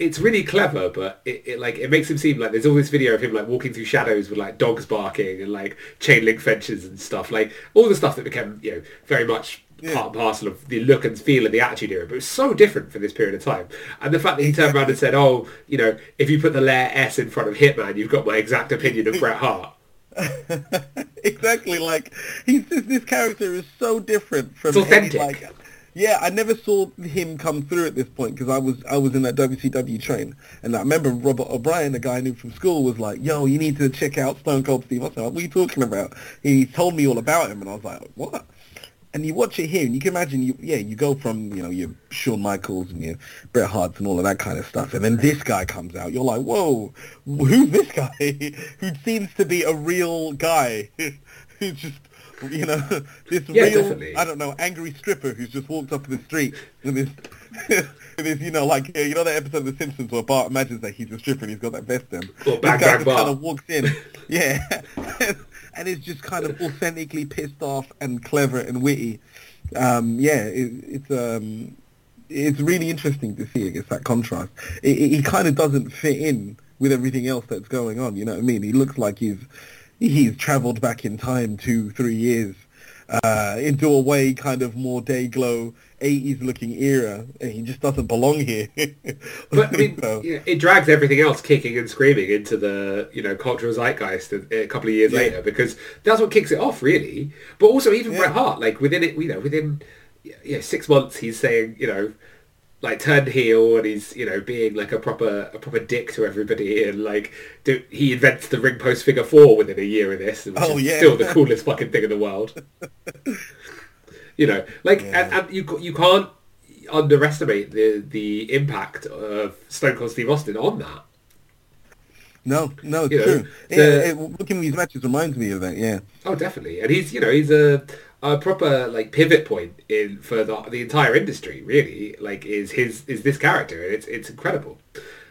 it's really clever, but it, it like it makes him seem like there's all this video of him like walking through shadows with like dogs barking and like chain link fences and stuff, like all the stuff that became you know very much part and parcel of the look and feel of the Attitude Era, but it was so different for this period of time. And the fact that he turned around and said, "Oh, you know, if you put the layer S in front of Hitman, you've got my exact opinion of Bret Hart." exactly. Like he's just this character is so different from It's authentic. any, like, yeah, I never saw him come through at this point because I was I was in that WCW train, and I remember Robert O'Brien, a guy I knew from school, was like, "Yo, you need to check out Stone Cold Steve Austin." What are you talking about? He told me all about him, and I was like, "What?" And you watch it here, and you can imagine, you yeah, you go from you know your Shawn Michaels and your Bret Harts and all of that kind of stuff, and then this guy comes out. You're like, "Whoa, who's this guy?" Who seems to be a real guy, who's just you know this Yeah, real definitely. I don't know angry stripper who's just walked up the street and this. with this, you know, like uh, you know that episode of The Simpsons where Bart imagines that he's a stripper and he's got that vest on. This Bang guy Bang just Bart. kind of walks in, yeah, and is just kind of authentically pissed off and clever and witty. Um, yeah, it, it's um, it's really interesting to see. I guess that contrast. He kind of doesn't fit in with everything else that's going on. You know what I mean? He looks like he's he's travelled back in time two, three years uh, into a way kind of more Day-Glo 80s looking era, and he just doesn't belong here. But I mean, So- know, it drags everything else kicking and screaming into the you know cultural zeitgeist a, a couple of years Yeah. later because that's what kicks it off, really. But also even Yeah. Bret Hart, like within it, you know, within you know, six months, he's saying you know. Like turned heel and he's you know being like a proper a proper dick to everybody and like do, he invents the ring post figure four within a year of this which Oh, is yeah. still the coolest fucking thing in the world. you know, like Yeah. and, and you you can't underestimate the the impact of Stone Cold Steve Austin on that. no, no, it's You know, true. the- yeah, it, looking at these matches reminds me of that. Yeah, Oh, definitely. And he's, you know, he's a, a proper like pivot point in for the, the entire industry. Really, like is his is this character, and it's it's incredible.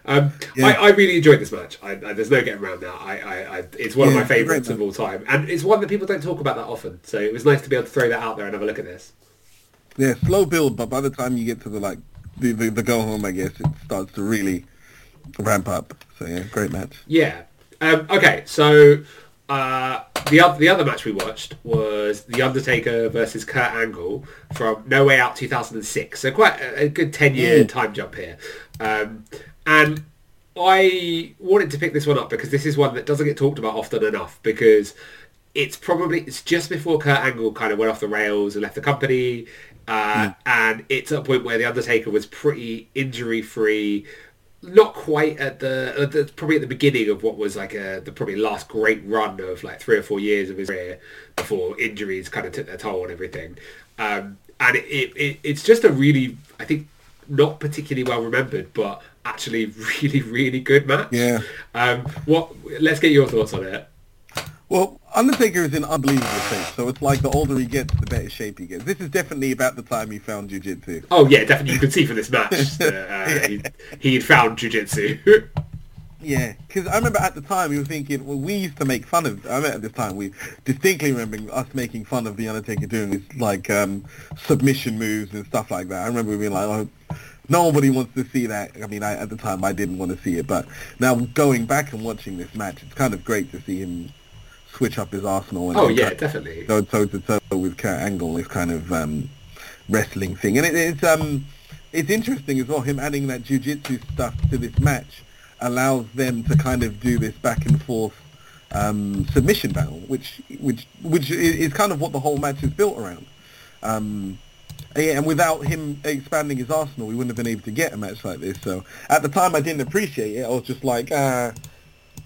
Um, Yeah. I, I really enjoyed this match. I, I, there's no getting around that. I, it's one Yeah, of my it's a great favourites of all time, and it's one that people don't talk about that often. So it was nice to be able to throw that out there and have a look at this. yeah, slow build, but by the time you get to the like the, the, the go home, I guess it starts to really ramp up. So yeah, great match. Yeah. Um, okay, so uh, the other the other match we watched was The Undertaker versus Kurt Angle from No Way Out 2006. So quite a, a good 10 year time jump here. Um, and I wanted to pick this one up because this is one that doesn't get talked about often enough because it's probably it's just before Kurt Angle kind of went off the rails and left the company, uh, and it's at a point where the Undertaker was pretty injury free, not quite at the, at the probably at the beginning of what was like a the probably last great run of like three or four years of his career before injuries kind of took their toll and everything. Um, and it, it, it it's just a really I think not particularly well remembered, but actually really really good match. Yeah. Um, what? Let's get your thoughts on it. Well, Undertaker is in unbelievable shape, so it's like the older he gets, the better shape he gets. This is definitely about the time he found jiu-jitsu. Oh yeah, definitely. You could see from this match that uh, he, he had found jujitsu. Yeah, because I remember at the time we were thinking, well, we used to make fun of. I remember at this time we distinctly remember us making fun of the Undertaker doing this like um, submission moves and stuff like that. I remember being like, oh, nobody wants to see that. I mean, I, at the time I didn't want to see it, but now going back and watching this match, it's kind of great to see him switch up his arsenal. And oh and yeah, definitely. toe toe to toe with Kurt Angle, this kind of um, wrestling thing, and it, it's um, it's interesting as well. Him adding that jujitsu stuff to this match allows them to kind of do this back and forth um, submission battle, which which which is kind of what the whole match is built around. Um, yeah, and without him expanding his arsenal, we wouldn't have been able to get a match like this. So at the time, I didn't appreciate it. I was just like, ah,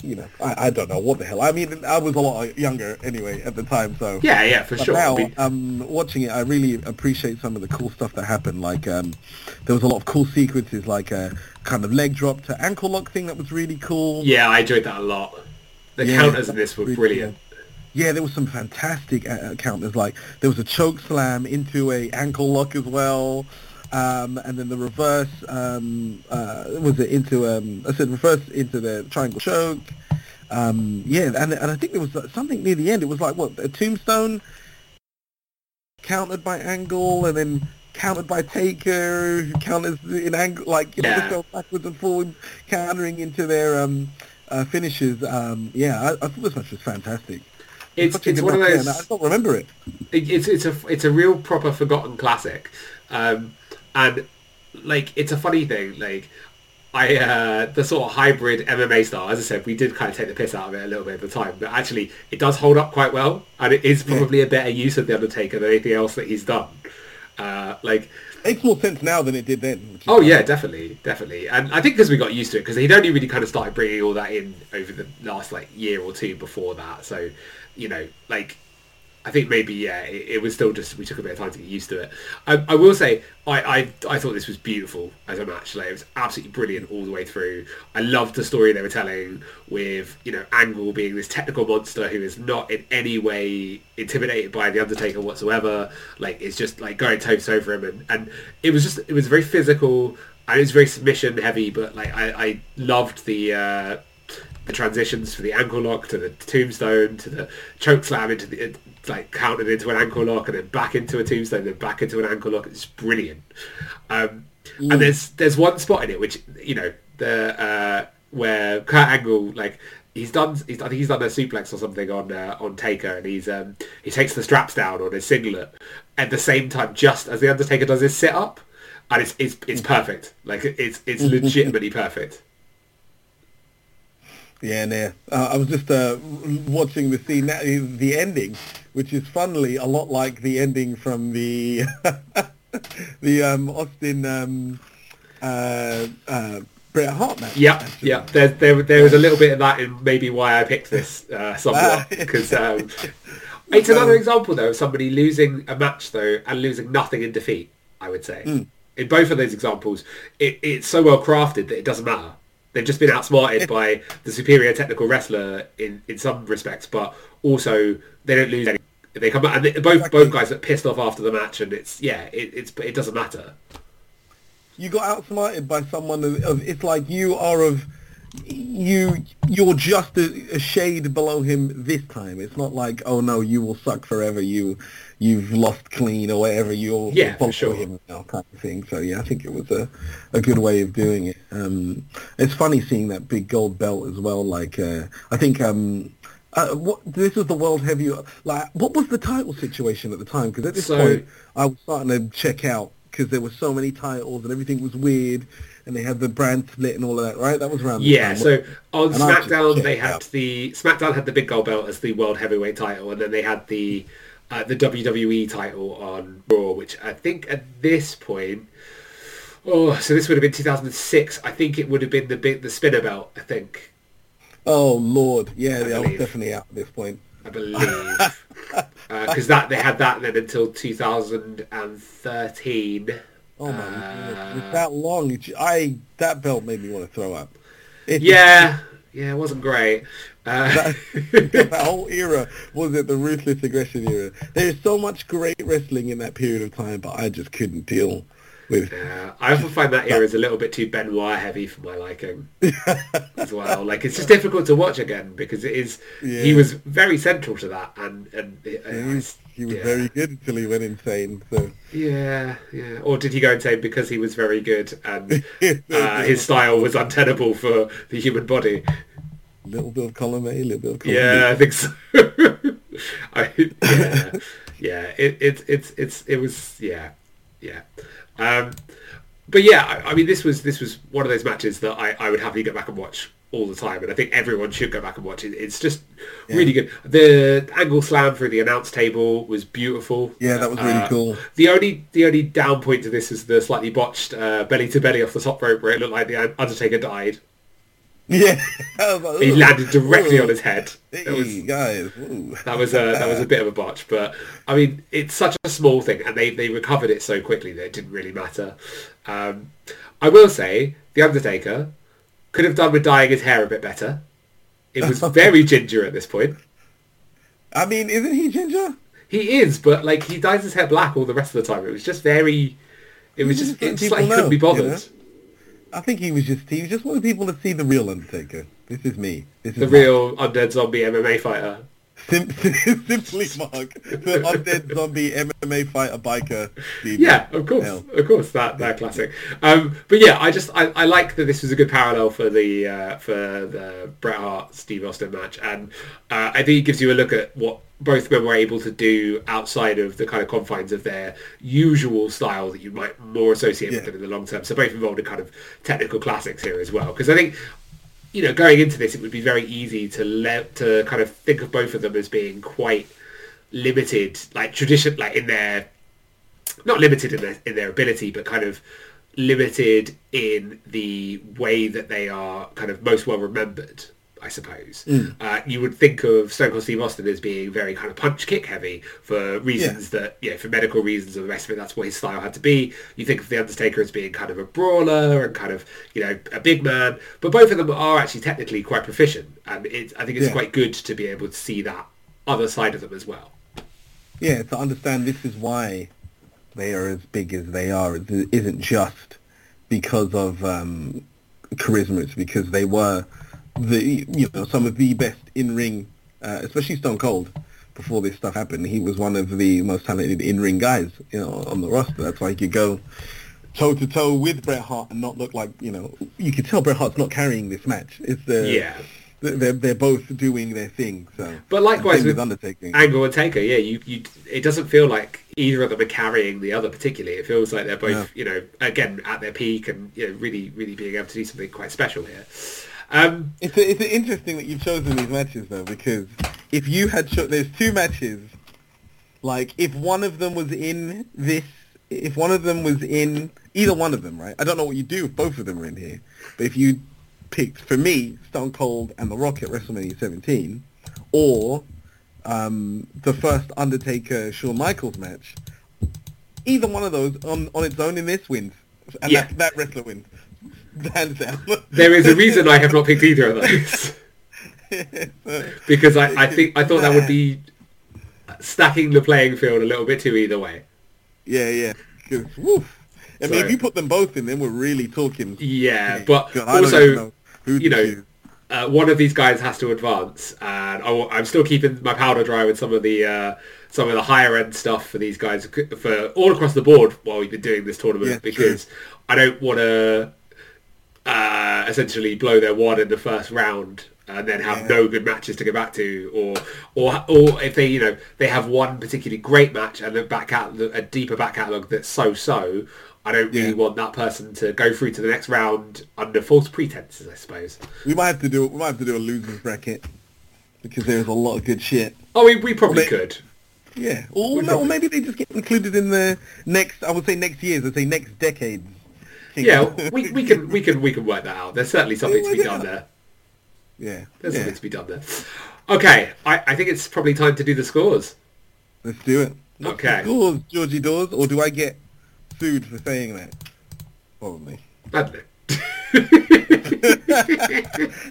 you know, I, I don't know what the hell. I mean, I was a lot younger anyway at the time, so Yeah, yeah, for but sure. Now, um, watching it, I really appreciate some of the cool stuff that happened. Like, um, there was a lot of cool sequences, like a kind of leg drop to ankle lock thing that was really cool. yeah, I enjoyed that a lot. The Yeah, counters in this were really brilliant. Yeah, there was some fantastic uh, counters. Like, there was a choke slam into a ankle lock as well. Um, and then the reverse, um, uh, was it into, um, I said reverse into the triangle choke. Um, yeah, and, and I think there was uh, something near the end. It was like, what, a tombstone countered by Angle and then countered by Taker, who counters in Angle, like, you know, Yeah. just go backwards and forwards, countering into their um, uh, finishes. Um, yeah, I, I thought this match was fantastic. It's it's one of those. I don't remember it. it- it's it's a it's a real proper forgotten classic, um, and like it's a funny thing. Like I uh, the sort of hybrid MMA style. As I said, we did kind of take the piss out of it a little bit at the time, but actually it does hold up quite well, and it is probably a better use of the Undertaker than anything else that he's done. Uh, like Makes more sense now than it did then. Oh yeah, definitely, definitely, and I think because we got used to it, because he'd only really kind of started bringing all that in over the last like year or two before that. So, you know, like I think maybe yeah, it, it was still just we took a bit of time to get used to it. I, I will say I, I I thought this was beautiful as a match. Like it was absolutely brilliant all the way through. I loved the story they were telling with you know Angle being this technical monster who is not in any way intimidated by the Undertaker whatsoever. Like it's just like going toe to toe for him, and and it was just it was very physical and it was very submission heavy. But like I I loved the. Uh, the transitions for the ankle lock to the tombstone to the choke slam into the like counted into an ankle lock and then back into a tombstone then back into an ankle lock. It's brilliant. Um, and there's there's one spot in it which you know the uh, where Kurt Angle like he's done he's, I think he's done a suplex or something on uh, on Taker and he's um, he takes the straps down on his singlet at the same time just as the Undertaker does his sit up and it's it's, it's perfect. Like it's it's legitimately perfect Yeah, yeah. Uh, I was just uh, watching the scene, the ending, which is funnily a lot like the ending from the the um, Austin um, uh, uh, Bret Hart match. Yeah, actually. yeah. There, there, there was a little bit of that in maybe why I picked this uh, somewhat because um, it's another example though of somebody losing a match though and losing nothing in defeat. I would say in both of those examples, it, it's so well crafted that it doesn't matter. They've just been outsmarted by the superior technical wrestler in, in some respects, but also they don't lose any. They come out and they, both Exactly. both guys are pissed off after the match, and it's yeah, it, it's it doesn't matter. you got outsmarted by someone of, of it's like you are of you you're just a, a shade below him this time it's not like oh no you will suck forever you you've lost clean or whatever you're Yeah, for sure. him now kind of thing so yeah i think it was a, a good way of doing it um it's funny seeing that big gold belt as well like uh i think um uh, what this was the world heavy like what was the title situation at the time because at this So- point I was starting to check out because there were so many titles and everything was weird, and they had the brand split and all of that. Right, that was around. the Yeah, so on SmackDown they had out. the SmackDown had the big gold belt as the world heavyweight title, and then they had the uh, the WWE title on Raw, which I think at this point Oh, so this would have been 2006. I think it would have been the big, the spinner belt. I think. Oh Lord, yeah, I, believe. definitely out at this point. I believe. Because that they had that then until 2013. Oh my, Uh, goodness, it's that long. I that belt made me want to throw up. It, Yeah, yeah, it wasn't great. Uh, that, that whole era was it the ruthless aggression era. There's so much great wrestling in that period of time, but I just couldn't deal with. yeah, I often find that era is a little bit too Benoit heavy for my liking as well. Like it's just difficult to watch again because it is. He was very central to that, and and it, He was, he was yeah. very good until he went insane. So Yeah, yeah. Or did he go insane because he was very good and uh, his style was untenable for the human body? Little bit of column A, little bit of column Yeah, I think so. I, yeah, yeah. It, it, it's, it's, it was, yeah, yeah. Um, but yeah, I, I mean, this was this was one of those matches that I, I would happily go back and watch all the time, and I think everyone should go back and watch it. It's just really good. The angle slam through the announce table was beautiful. Yeah, that was really Uh, cool. The only the only down point to this is the slightly botched uh, belly to belly off the top rope where it looked like the Undertaker died. Yeah, like, He landed directly ooh, on his head. That was guys, that was a that was a bit of a botch, but I mean it's such a small thing, and they they recovered it so quickly that it didn't really matter. Um, I will say the Undertaker could have done with dyeing his hair a bit better. It was very ginger at this point. I mean, isn't he ginger? He is, but like he dyes his hair black all the rest of the time. It was just very. It was just just it's like he couldn't be know, you bothered. know? I think he was just he was just wanted people to see the real Undertaker. This is me. This is The real undead zombie MMA fighter. Sim- simply Mark, the undead zombie MMA fighter biker. Steve. Yeah, of course, of course, that that classic. Um, but yeah, I just I, I like that this was a good parallel for the uh, for the Bret Hart Steve Austin match, and uh, I think it gives you a look at what both men were able to do outside of the kind of confines of their usual style that you might more associate with them in the long term. So both involved in kind of technical classics here as well, because I think you know, going into this, it would be very easy to let to kind of think of both of them as being quite limited, like tradition, like in their not limited in their in their ability, but kind of limited in the way that they are kind of most well remembered. I suppose uh, you would think of Stone Cold Steve Austin as being very kind of punch kick heavy for reasons that you know for medical reasons and the rest of it. That's what his style had to be. You think of the Undertaker as being kind of a brawler and kind of you know a big man, but both of them are actually technically quite proficient, and it's, I think it's Yeah. quite good to be able to see that other side of them as well. yeah. To understand this is why they are as big as they are. It isn't just because of um, charisma. It's because they were the you know some of the best in ring, uh, especially Stone Cold. Before this stuff happened, he was one of the most talented in ring guys, you know, on the roster. That's why he could go toe to toe with Bret Hart and not look like you know. You could tell Bret Hart's not carrying this match. It's the Yeah. They're they're both doing their thing. So, But likewise Same with Undertaker. Angle and Taker, yeah, you, you it doesn't feel like either of them are carrying the other particularly. It feels like they're both, No. you know, again at their peak and you know, really, really being able to do something quite special here. Um, It's it's interesting that you've chosen these matches though, because if you had cho- there's two matches, like if one of them was in this, if one of them was in either one of them, right? I don't know what you do if both of them are in here, but if you picked for me Stone Cold and The Rock at WrestleMania 17, or um, the first Undertaker Shawn Michaels match, either one of those on on its own in this wins, and Yeah. that, that wrestler wins. Hands down. there is a reason I have not picked either of those because I, I think I thought that would be stacking the playing field a little bit too either way. Yeah, yeah. woof. I mean, So- if you put them both in, then we're really talking. Yeah, but God, I don't even also know you know, uh, one of these guys has to advance, and I, am still keeping my powder dry with some of the uh, some of the higher end stuff for these guys for all across the board while we've been doing this tournament Yeah, because I don't want to uh, essentially blow their wad in the first round and then have Yeah. no good matches to go back to, or or or if they you know they have one particularly great match and a back out a deeper back catalogue that's so so. I don't really Yeah. want that person to go through to the next round under false pretenses, I suppose. We might have to do we might have to do a losers bracket because there's a lot of good shit. Oh, we, we probably they- could. Yeah, or, We no, or maybe they just get included in the next. I would say next years. I'd say next decade. Yeah, we, we can we can we can work that out. There's certainly something to be done there. yeah, There's yeah. something to be done there. Okay, I, I think it's probably time to do the scores. Let's do it. Okay. Scores, Georgie Dawes, or do I get sued for saying that? Probably. I.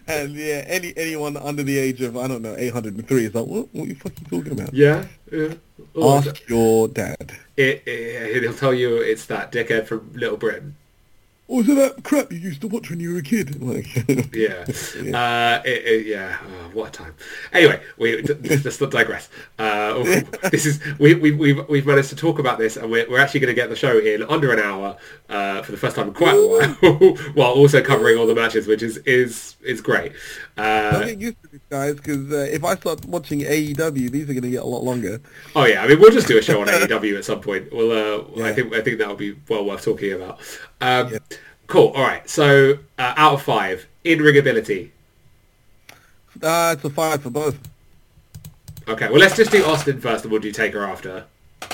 And yeah, any anyone under the age of I don't know 803 is like, what? What are you fucking talking about? Yeah. yeah. Oh, Ask your dad. it, it, he'll tell you it's that dickhead from Little Britain. Oh, is it that crap you used to watch when you were a kid? Like, Yeah. Uh, it, it, yeah. Oh, what a time. Anyway, we let's not digress. Uh, this is we, we we've we've managed to talk about this, and we're, we're actually going to get the show in under an hour uh, for the first time in quite a while, while also covering all the matches, which is is is great. Uh, get used to this, guys, because uh, if I start watching AEW, these are going to get a lot longer. oh yeah, I mean we'll just do a show on AEW at some point. We'll uh, I think I think that'll be well worth talking about. Um, Yeah. Cool. All right. So uh, out of five, in ring ability. Uh, it's a five for both. Okay. Well, let's just do Austin first, and we'll do Taker after.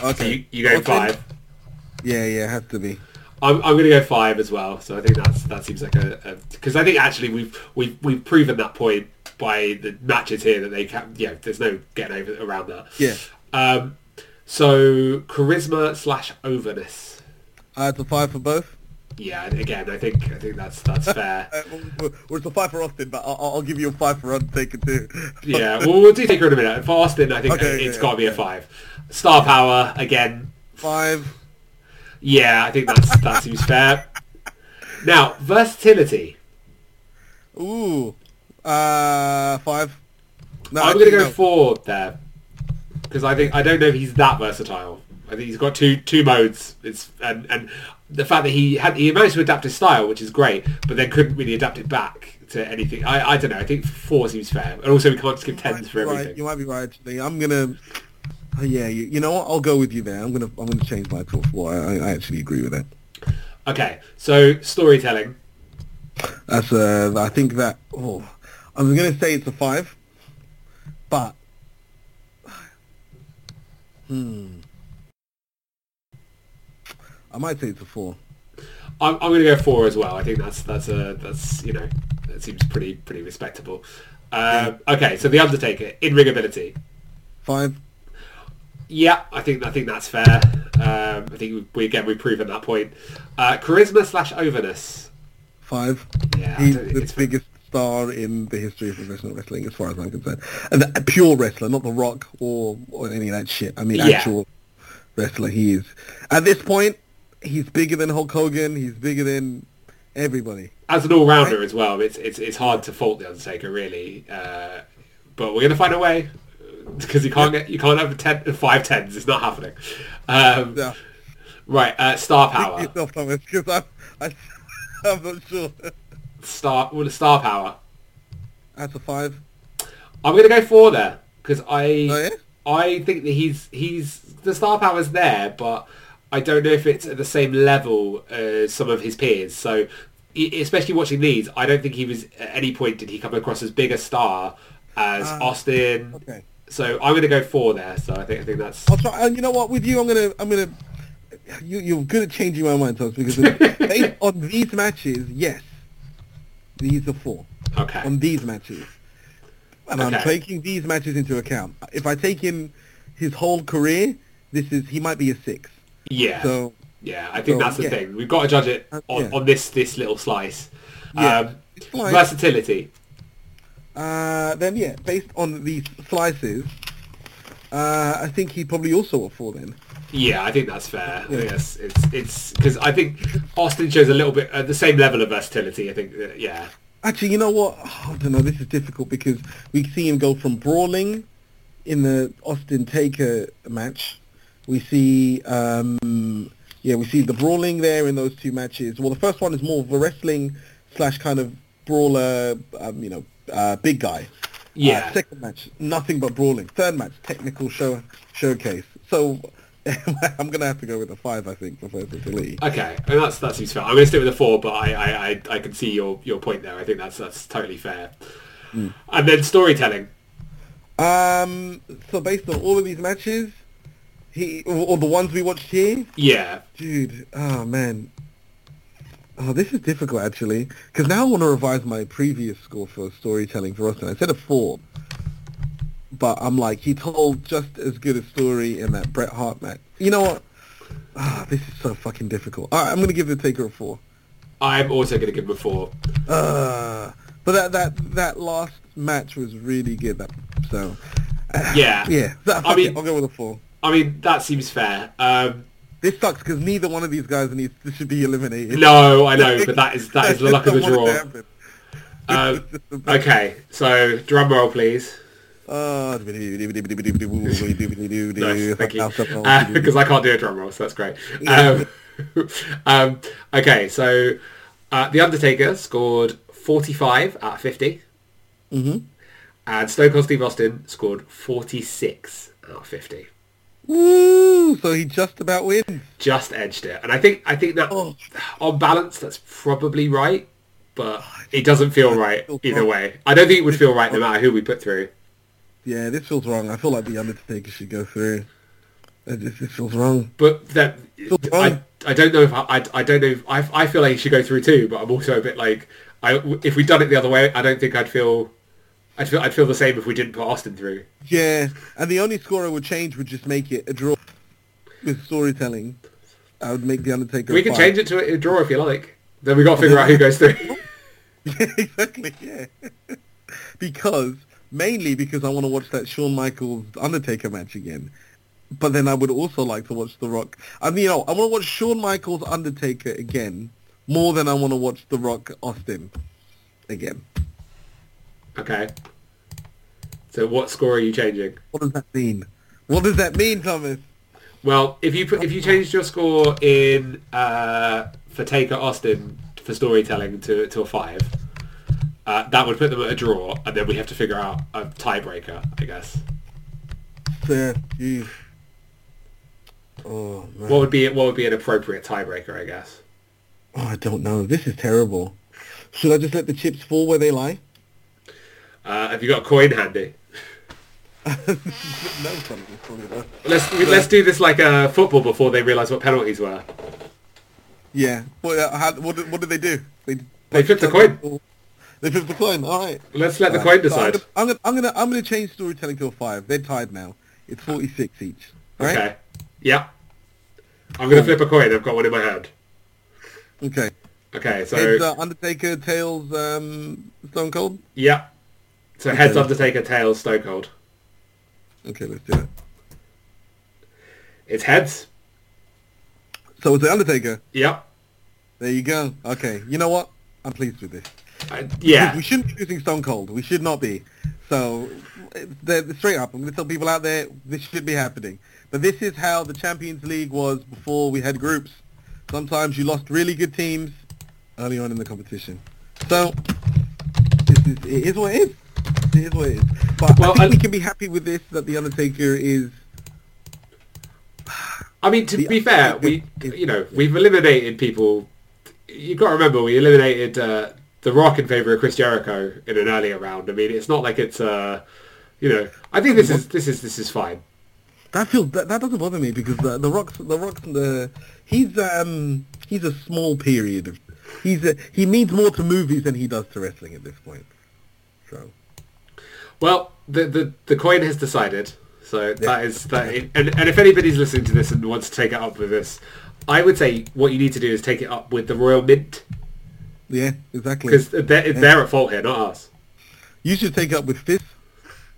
Okay. So you, you go Austin? five. Yeah, yeah, it has to be. I'm, I'm going to go five as well. So I think that's that seems like a because I think actually we've we've we've proven that point by the matches here that they can yeah there's no getting over around that. Yeah. Um. So charisma slash overness. Uh, it's a five for both. Yeah. Again, I think I think that's that's fair. Uh, well, it's a five for Austin, but I'll, I'll give you a five for Undertaker too. Yeah. Well, we'll do Taker in a minute. For Austin, I think Okay, it's yeah, got to be a five. Star power again. Five. Yeah, I think that's that seems fair. Now versatility. Ooh. Uh, five. No, I'm going to go no. four there because I think I don't know if he's that versatile. I think he's got two two modes. It's and and the fact that he had he managed to adapt his style, which is great, but then couldn't really adapt it back to anything. I, I don't know. I think four seems fair, and also we can't just give tens for You're right, everything. you might be right. Actually, I'm gonna. Oh, yeah, you, you know what? I'll go with you there. I'm gonna I'm gonna change my to a four. I, I actually agree with that. Okay, so storytelling. That's uh, I think that. Oh, I was gonna say it's a five, but. Hmm. I might say it's a four. I'm, I'm going to go four as well. I think that's that's a that's you know that seems pretty pretty respectable. Uh, okay, so the Undertaker in ring ability. Five. Yeah, I think I think that's fair. Um, I think we, we again we've proven that point. Uh, charisma slash overness. Five. Yeah, He's the biggest star in the history of professional wrestling, as far as I'm concerned. And a pure wrestler, not The Rock or, or any of that shit. I mean, Yeah. actual wrestler. He is. At this point, he's bigger than Hulk Hogan. He's bigger than everybody. As an all rounder as well, it's it's it's hard to fault the Undertaker really. Uh, but we're gonna find a way because you can't get you can't have a ten, five tens. It's not happening. Um, Yeah. right, uh, star power. Yourself, Thomas, because I'm, I, I'm not sure. Star well, star power. That's a five. I'm gonna go four there because I Oh, yeah? I think that he's he's the star power's there, but I don't know if it's at the same level as some of his peers. So especially watching these, I don't think he was at any point did he come across as big a star as Ah, Austin. Okay. So I'm gonna go four there. So I think I think that's I'll try. And you know what? With you, I'm gonna. I'm gonna. You, you're good at changing my mind, Thomas, because based on these matches, yes, these are four. okay. on these matches. And I'm taking these matches into account. If I take him his whole career, this is he might be a six. yeah. So yeah, I think so, that's the yeah. thing. We've got to judge it Uh, on, yeah. on this this little slice. Yeah. Um, It's versatility. Uh, then yeah, based on these slices, uh, I think he'd probably also a four then. Yeah, I think that's fair. Yeah. that's, it's it's because I think Austin shows a little bit at the same level of versatility. I think uh, yeah, Actually, you know what? I don't know. This is difficult because we see him go from brawling in the Austin Taker match. We see, um, yeah, we see the brawling there in those two matches. Well, the first one is more of a wrestling slash kind of brawler, um, you know, uh, big guy. Yeah. Uh, second match, nothing but brawling. Third match, technical show showcase. So I'm gonna have to go with a five, I think, for versatility. okay, and that's that seems fair. I'm going to stick with the four, but I I, I, I can see your, your point there. I think that's that's totally fair. Hmm. And then storytelling. Um, so based on all of these matches, he or, or the ones we watched here, Yeah, dude. Oh man. Oh, this is difficult actually, because now I want to revise my previous score for storytelling for Austin. I said a four, but I'm like, he told just as good a story in that Bret Hart match. You know what? Ah, this is so fucking difficult. All right, I'm going to give the Taker a four. I'm also going to give him a four. Uh, but that that that last match was really good. That so Yeah. yeah. So, I mean, it, I'll go with a four. I mean, that seems fair. Um, This sucks because neither one of these guys needs should be eliminated. no, I know, but that is that is the luck of the just don't want draw. Um, okay, so drum roll, please. Nice, thank you. Uh, Because I can't do a drum roll, so that's great. Um, um, okay, so uh, The Undertaker scored 45 out of 50. Mm-hmm. And Stone Cold Steve Austin scored 46 out of 50. Woo! So he just about wins. Just edged it. And I think I think that Oh. on balance that's probably right, but oh, it doesn't feel right either way. I don't think it would feel right no matter who we put through. Yeah, this feels wrong. I feel like the Undertaker should go through. It this feels wrong. But that Feels I. I don't know if I, I, I don't know if I, I feel like he should go through too but I'm also a bit like I if we'd done it the other way I don't think I'd feel I'd feel I'd feel the same if we didn't put Austin through Yeah, and the only score I would change would just make it a draw with storytelling. I would make the Undertaker. we can five. change it to a draw if you like then we got to figure out who goes through Yeah, exactly. Yeah, because mainly because I want to watch that Shawn Michaels Undertaker match again. But then I would also like to watch The Rock. I mean, you know, I want to watch Shawn Michaels Undertaker again more than I want to watch The Rock Austin again. Okay so what score are you changing What does that mean? What does that mean, Thomas? well if you put if you changed your score in uh, for Taker Austin for storytelling to to a five uh, that would put them at a draw and then we have to figure out a tiebreaker I guess Sir, jeez. Oh man. what would be what would be an appropriate tiebreaker I guess Oh, I don't know. This is terrible. Should I just let the chips fall where they lie? Uh, have you got a coin handy? no, probably not. Let's let's do this like a football before they realise what penalties were. Yeah. Well, uh, how, what, did, what did they do? They, They flipped the coin. They flipped the coin. All right. Let's let the All coin right. So I'm decide. gonna, I'm gonna, I'm gonna, I'm gonna change storytelling to a five. They're tied now. It's 46 each. All right. Okay. Yeah. I'm gonna flip a coin. I've got one in my hand. Okay. Okay. So Heads uh, Undertaker, tails um, Stone Cold. yeah. So heads Okay. Undertaker, tails Stone Cold. Okay, let's do it. It's heads. So it's the Undertaker. Yep. There you go. Okay. You know what? I'm pleased with this. Uh, yeah. We shouldn't be using Stone Cold. We should not be. So, straight up, I'm going to tell people out there, this should be happening. But this is how the Champions League was before we had groups. Sometimes you lost really good teams early on in the competition. So, this is, it is what it is. It is what it is. But Well, I think I- we can be happy with this, that The Undertaker is... I mean, to The be fair, we is- you know we've eliminated people. You've got to remember we eliminated uh, the Rock in favour of Chris Jericho in an earlier round. I mean, it's not like it's uh, you know. I think this is this is this is fine. That feels that, that doesn't bother me because the the rocks the rocks the he's um he's a small period of he's a, he means more to movies than he does to wrestling at this point. So Well, the the, the coin has decided. So that is that. And, and if anybody's listening to this and wants to take it up with us, I would say what you need to do is take it up with the Royal Mint yeah, exactly. because they're, they're at fault here, not us. You should take up with Fizz.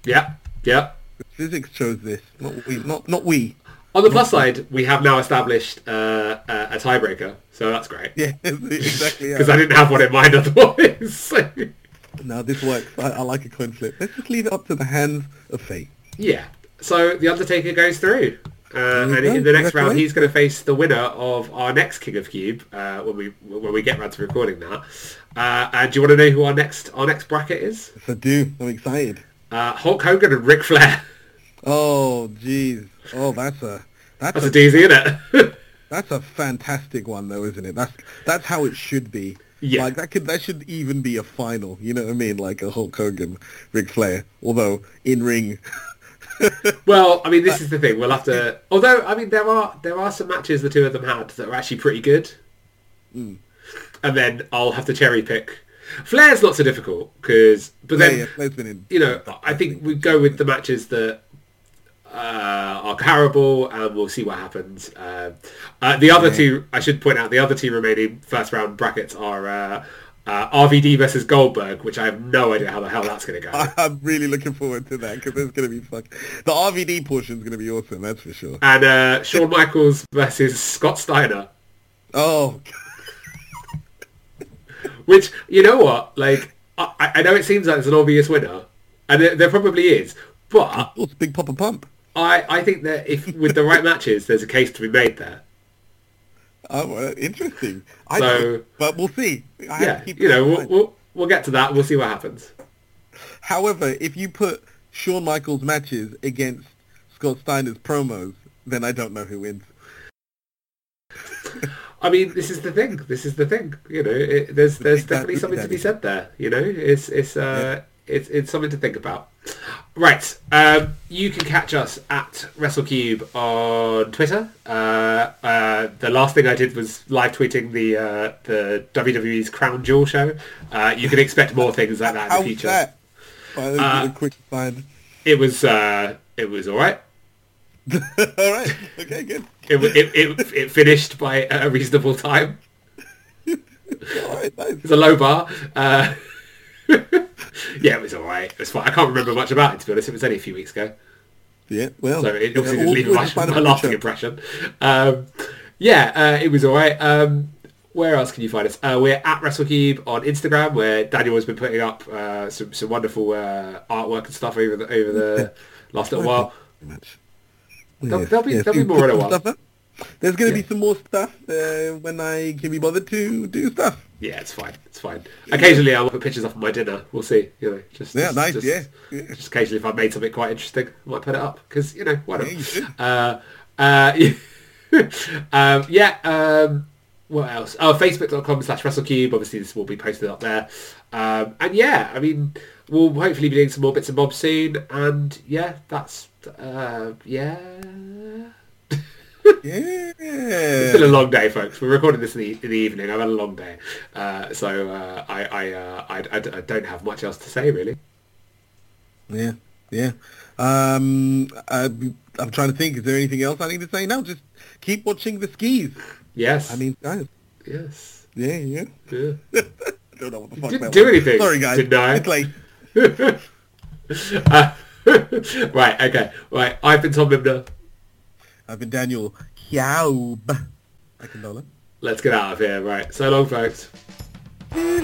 Yeah, yeah. Physics chose this, not we, not not we. On the plus side, we have now established uh, a, a tiebreaker, so that's great. Yeah, exactly. Because Yeah. I didn't have one in mind otherwise. So, Now this works. I, I like a coin flip. Let's just leave it up to the hands of fate. yeah. So the Undertaker goes through. Uh, and in the next round, he's going to face the winner of our next King of Cube uh, when we when we get round to recording that. Uh, and do you want to know who our next our next bracket is? Yes, I do. I'm excited. Uh, Hulk Hogan and Ric Flair. Oh, jeez. Oh, that's a that's, That's a a doozy, isn't it? That's a fantastic one, though, isn't it? That's that's how it should be. Yeah. Like that could that should even be a final. You know what I mean? Like a Hulk Hogan, Ric Flair. Although in ring, well, I mean, this is the thing. We'll have to. Although, I mean, there are there are some matches the two of them had that are actually pretty good. Mm. and then I'll have to cherry pick. Flair's not so difficult because, but then yeah, yeah, you know, I think we go with the matches that uh, are comparable, and we'll see what happens. Uh, uh, the other two, I should point out, the other two remaining first round brackets are uh, uh, RVD versus Goldberg, which I have no idea how the hell that's going to go. I'm really looking forward to that because it's going to be fuck. The RVD portion is going to be awesome. That's for sure. And uh, Shawn Michaels versus Scott Steiner, Oh, which you know what, like I, I know it seems like it's an obvious winner, and there, there probably is, but oh, it's Big Papa Pump. I, I think that if with the right matches, there's a case to be made there. Oh, well, interesting. I So- but we'll see. I Yeah, you know, we'll, we'll we'll get to that. We'll see what happens. However, if you put Shawn Michaels matches against Scott Steiner's promos, then I don't know who wins. I mean, this is the thing. This is the thing. You know, it, there's there's definitely something to be said there. You know, it's it's uh it's it's something to think about. Right. Um, you can catch us at WrestleCube on Twitter. Uh, uh, the last thing I did was live tweeting the uh, the WWE's Crown Jewel show. Uh, you can expect more things like that in the future. that? Well, Uh, a quick sign. It was uh, it was all right. All right. Okay, good. It, it, it, it finished by a reasonable time. All right, nice. It's a low bar. Yeah, it was all right. It was fine. I can't remember much about it, to be honest. It was only a few weeks ago. Yeah, well. So it obviously yeah, didn't leave much, just find a lasting impression. Um, yeah, uh, it was all right. Um, where else can you find us? Uh, we're at WrestleCube on Instagram, where Daniel has been putting up uh, some, some wonderful uh, artwork and stuff over the, over the last little while. There'll- there'll be- yes, there'll be more in a while. some stuff up. There's going to Yeah. be some more stuff uh, when I can be bothered to do stuff. Yeah, it's fine. It's fine. Occasionally, I'll put pictures up of my dinner. We'll see. You know, just Yeah, nice, Just, yeah. Just occasionally, if I've made something quite interesting, I might put it up because you know why not? Yeah. Uh, uh, um, yeah. Um, what else? Oh, facebook.com slash WrestleCube. Obviously, this will be posted up there. Um, and yeah, I mean, we'll hopefully be doing some more bits and bobs soon. And yeah, that's uh, yeah. Yeah. It's been a long day, folks. We're recording this in the, in the evening. I've had a long day, uh, so uh, I I, uh, I I I don't have much else to say really. Yeah, yeah. Um, I, I'm trying to think. Is there anything else I need to say? No, just keep watching the skis. Yes. I mean, guys. yes. Yeah, yeah. Yeah. I don't know what the fuck Didn't do was. anything, Sorry, guys. didn't I? It's late. Uh, right. Okay. Right. I've been Tom Mimnagh. I've been Daniel Kiaub. Akinbola. Let's get out of here. Right. So long, folks. Ooh.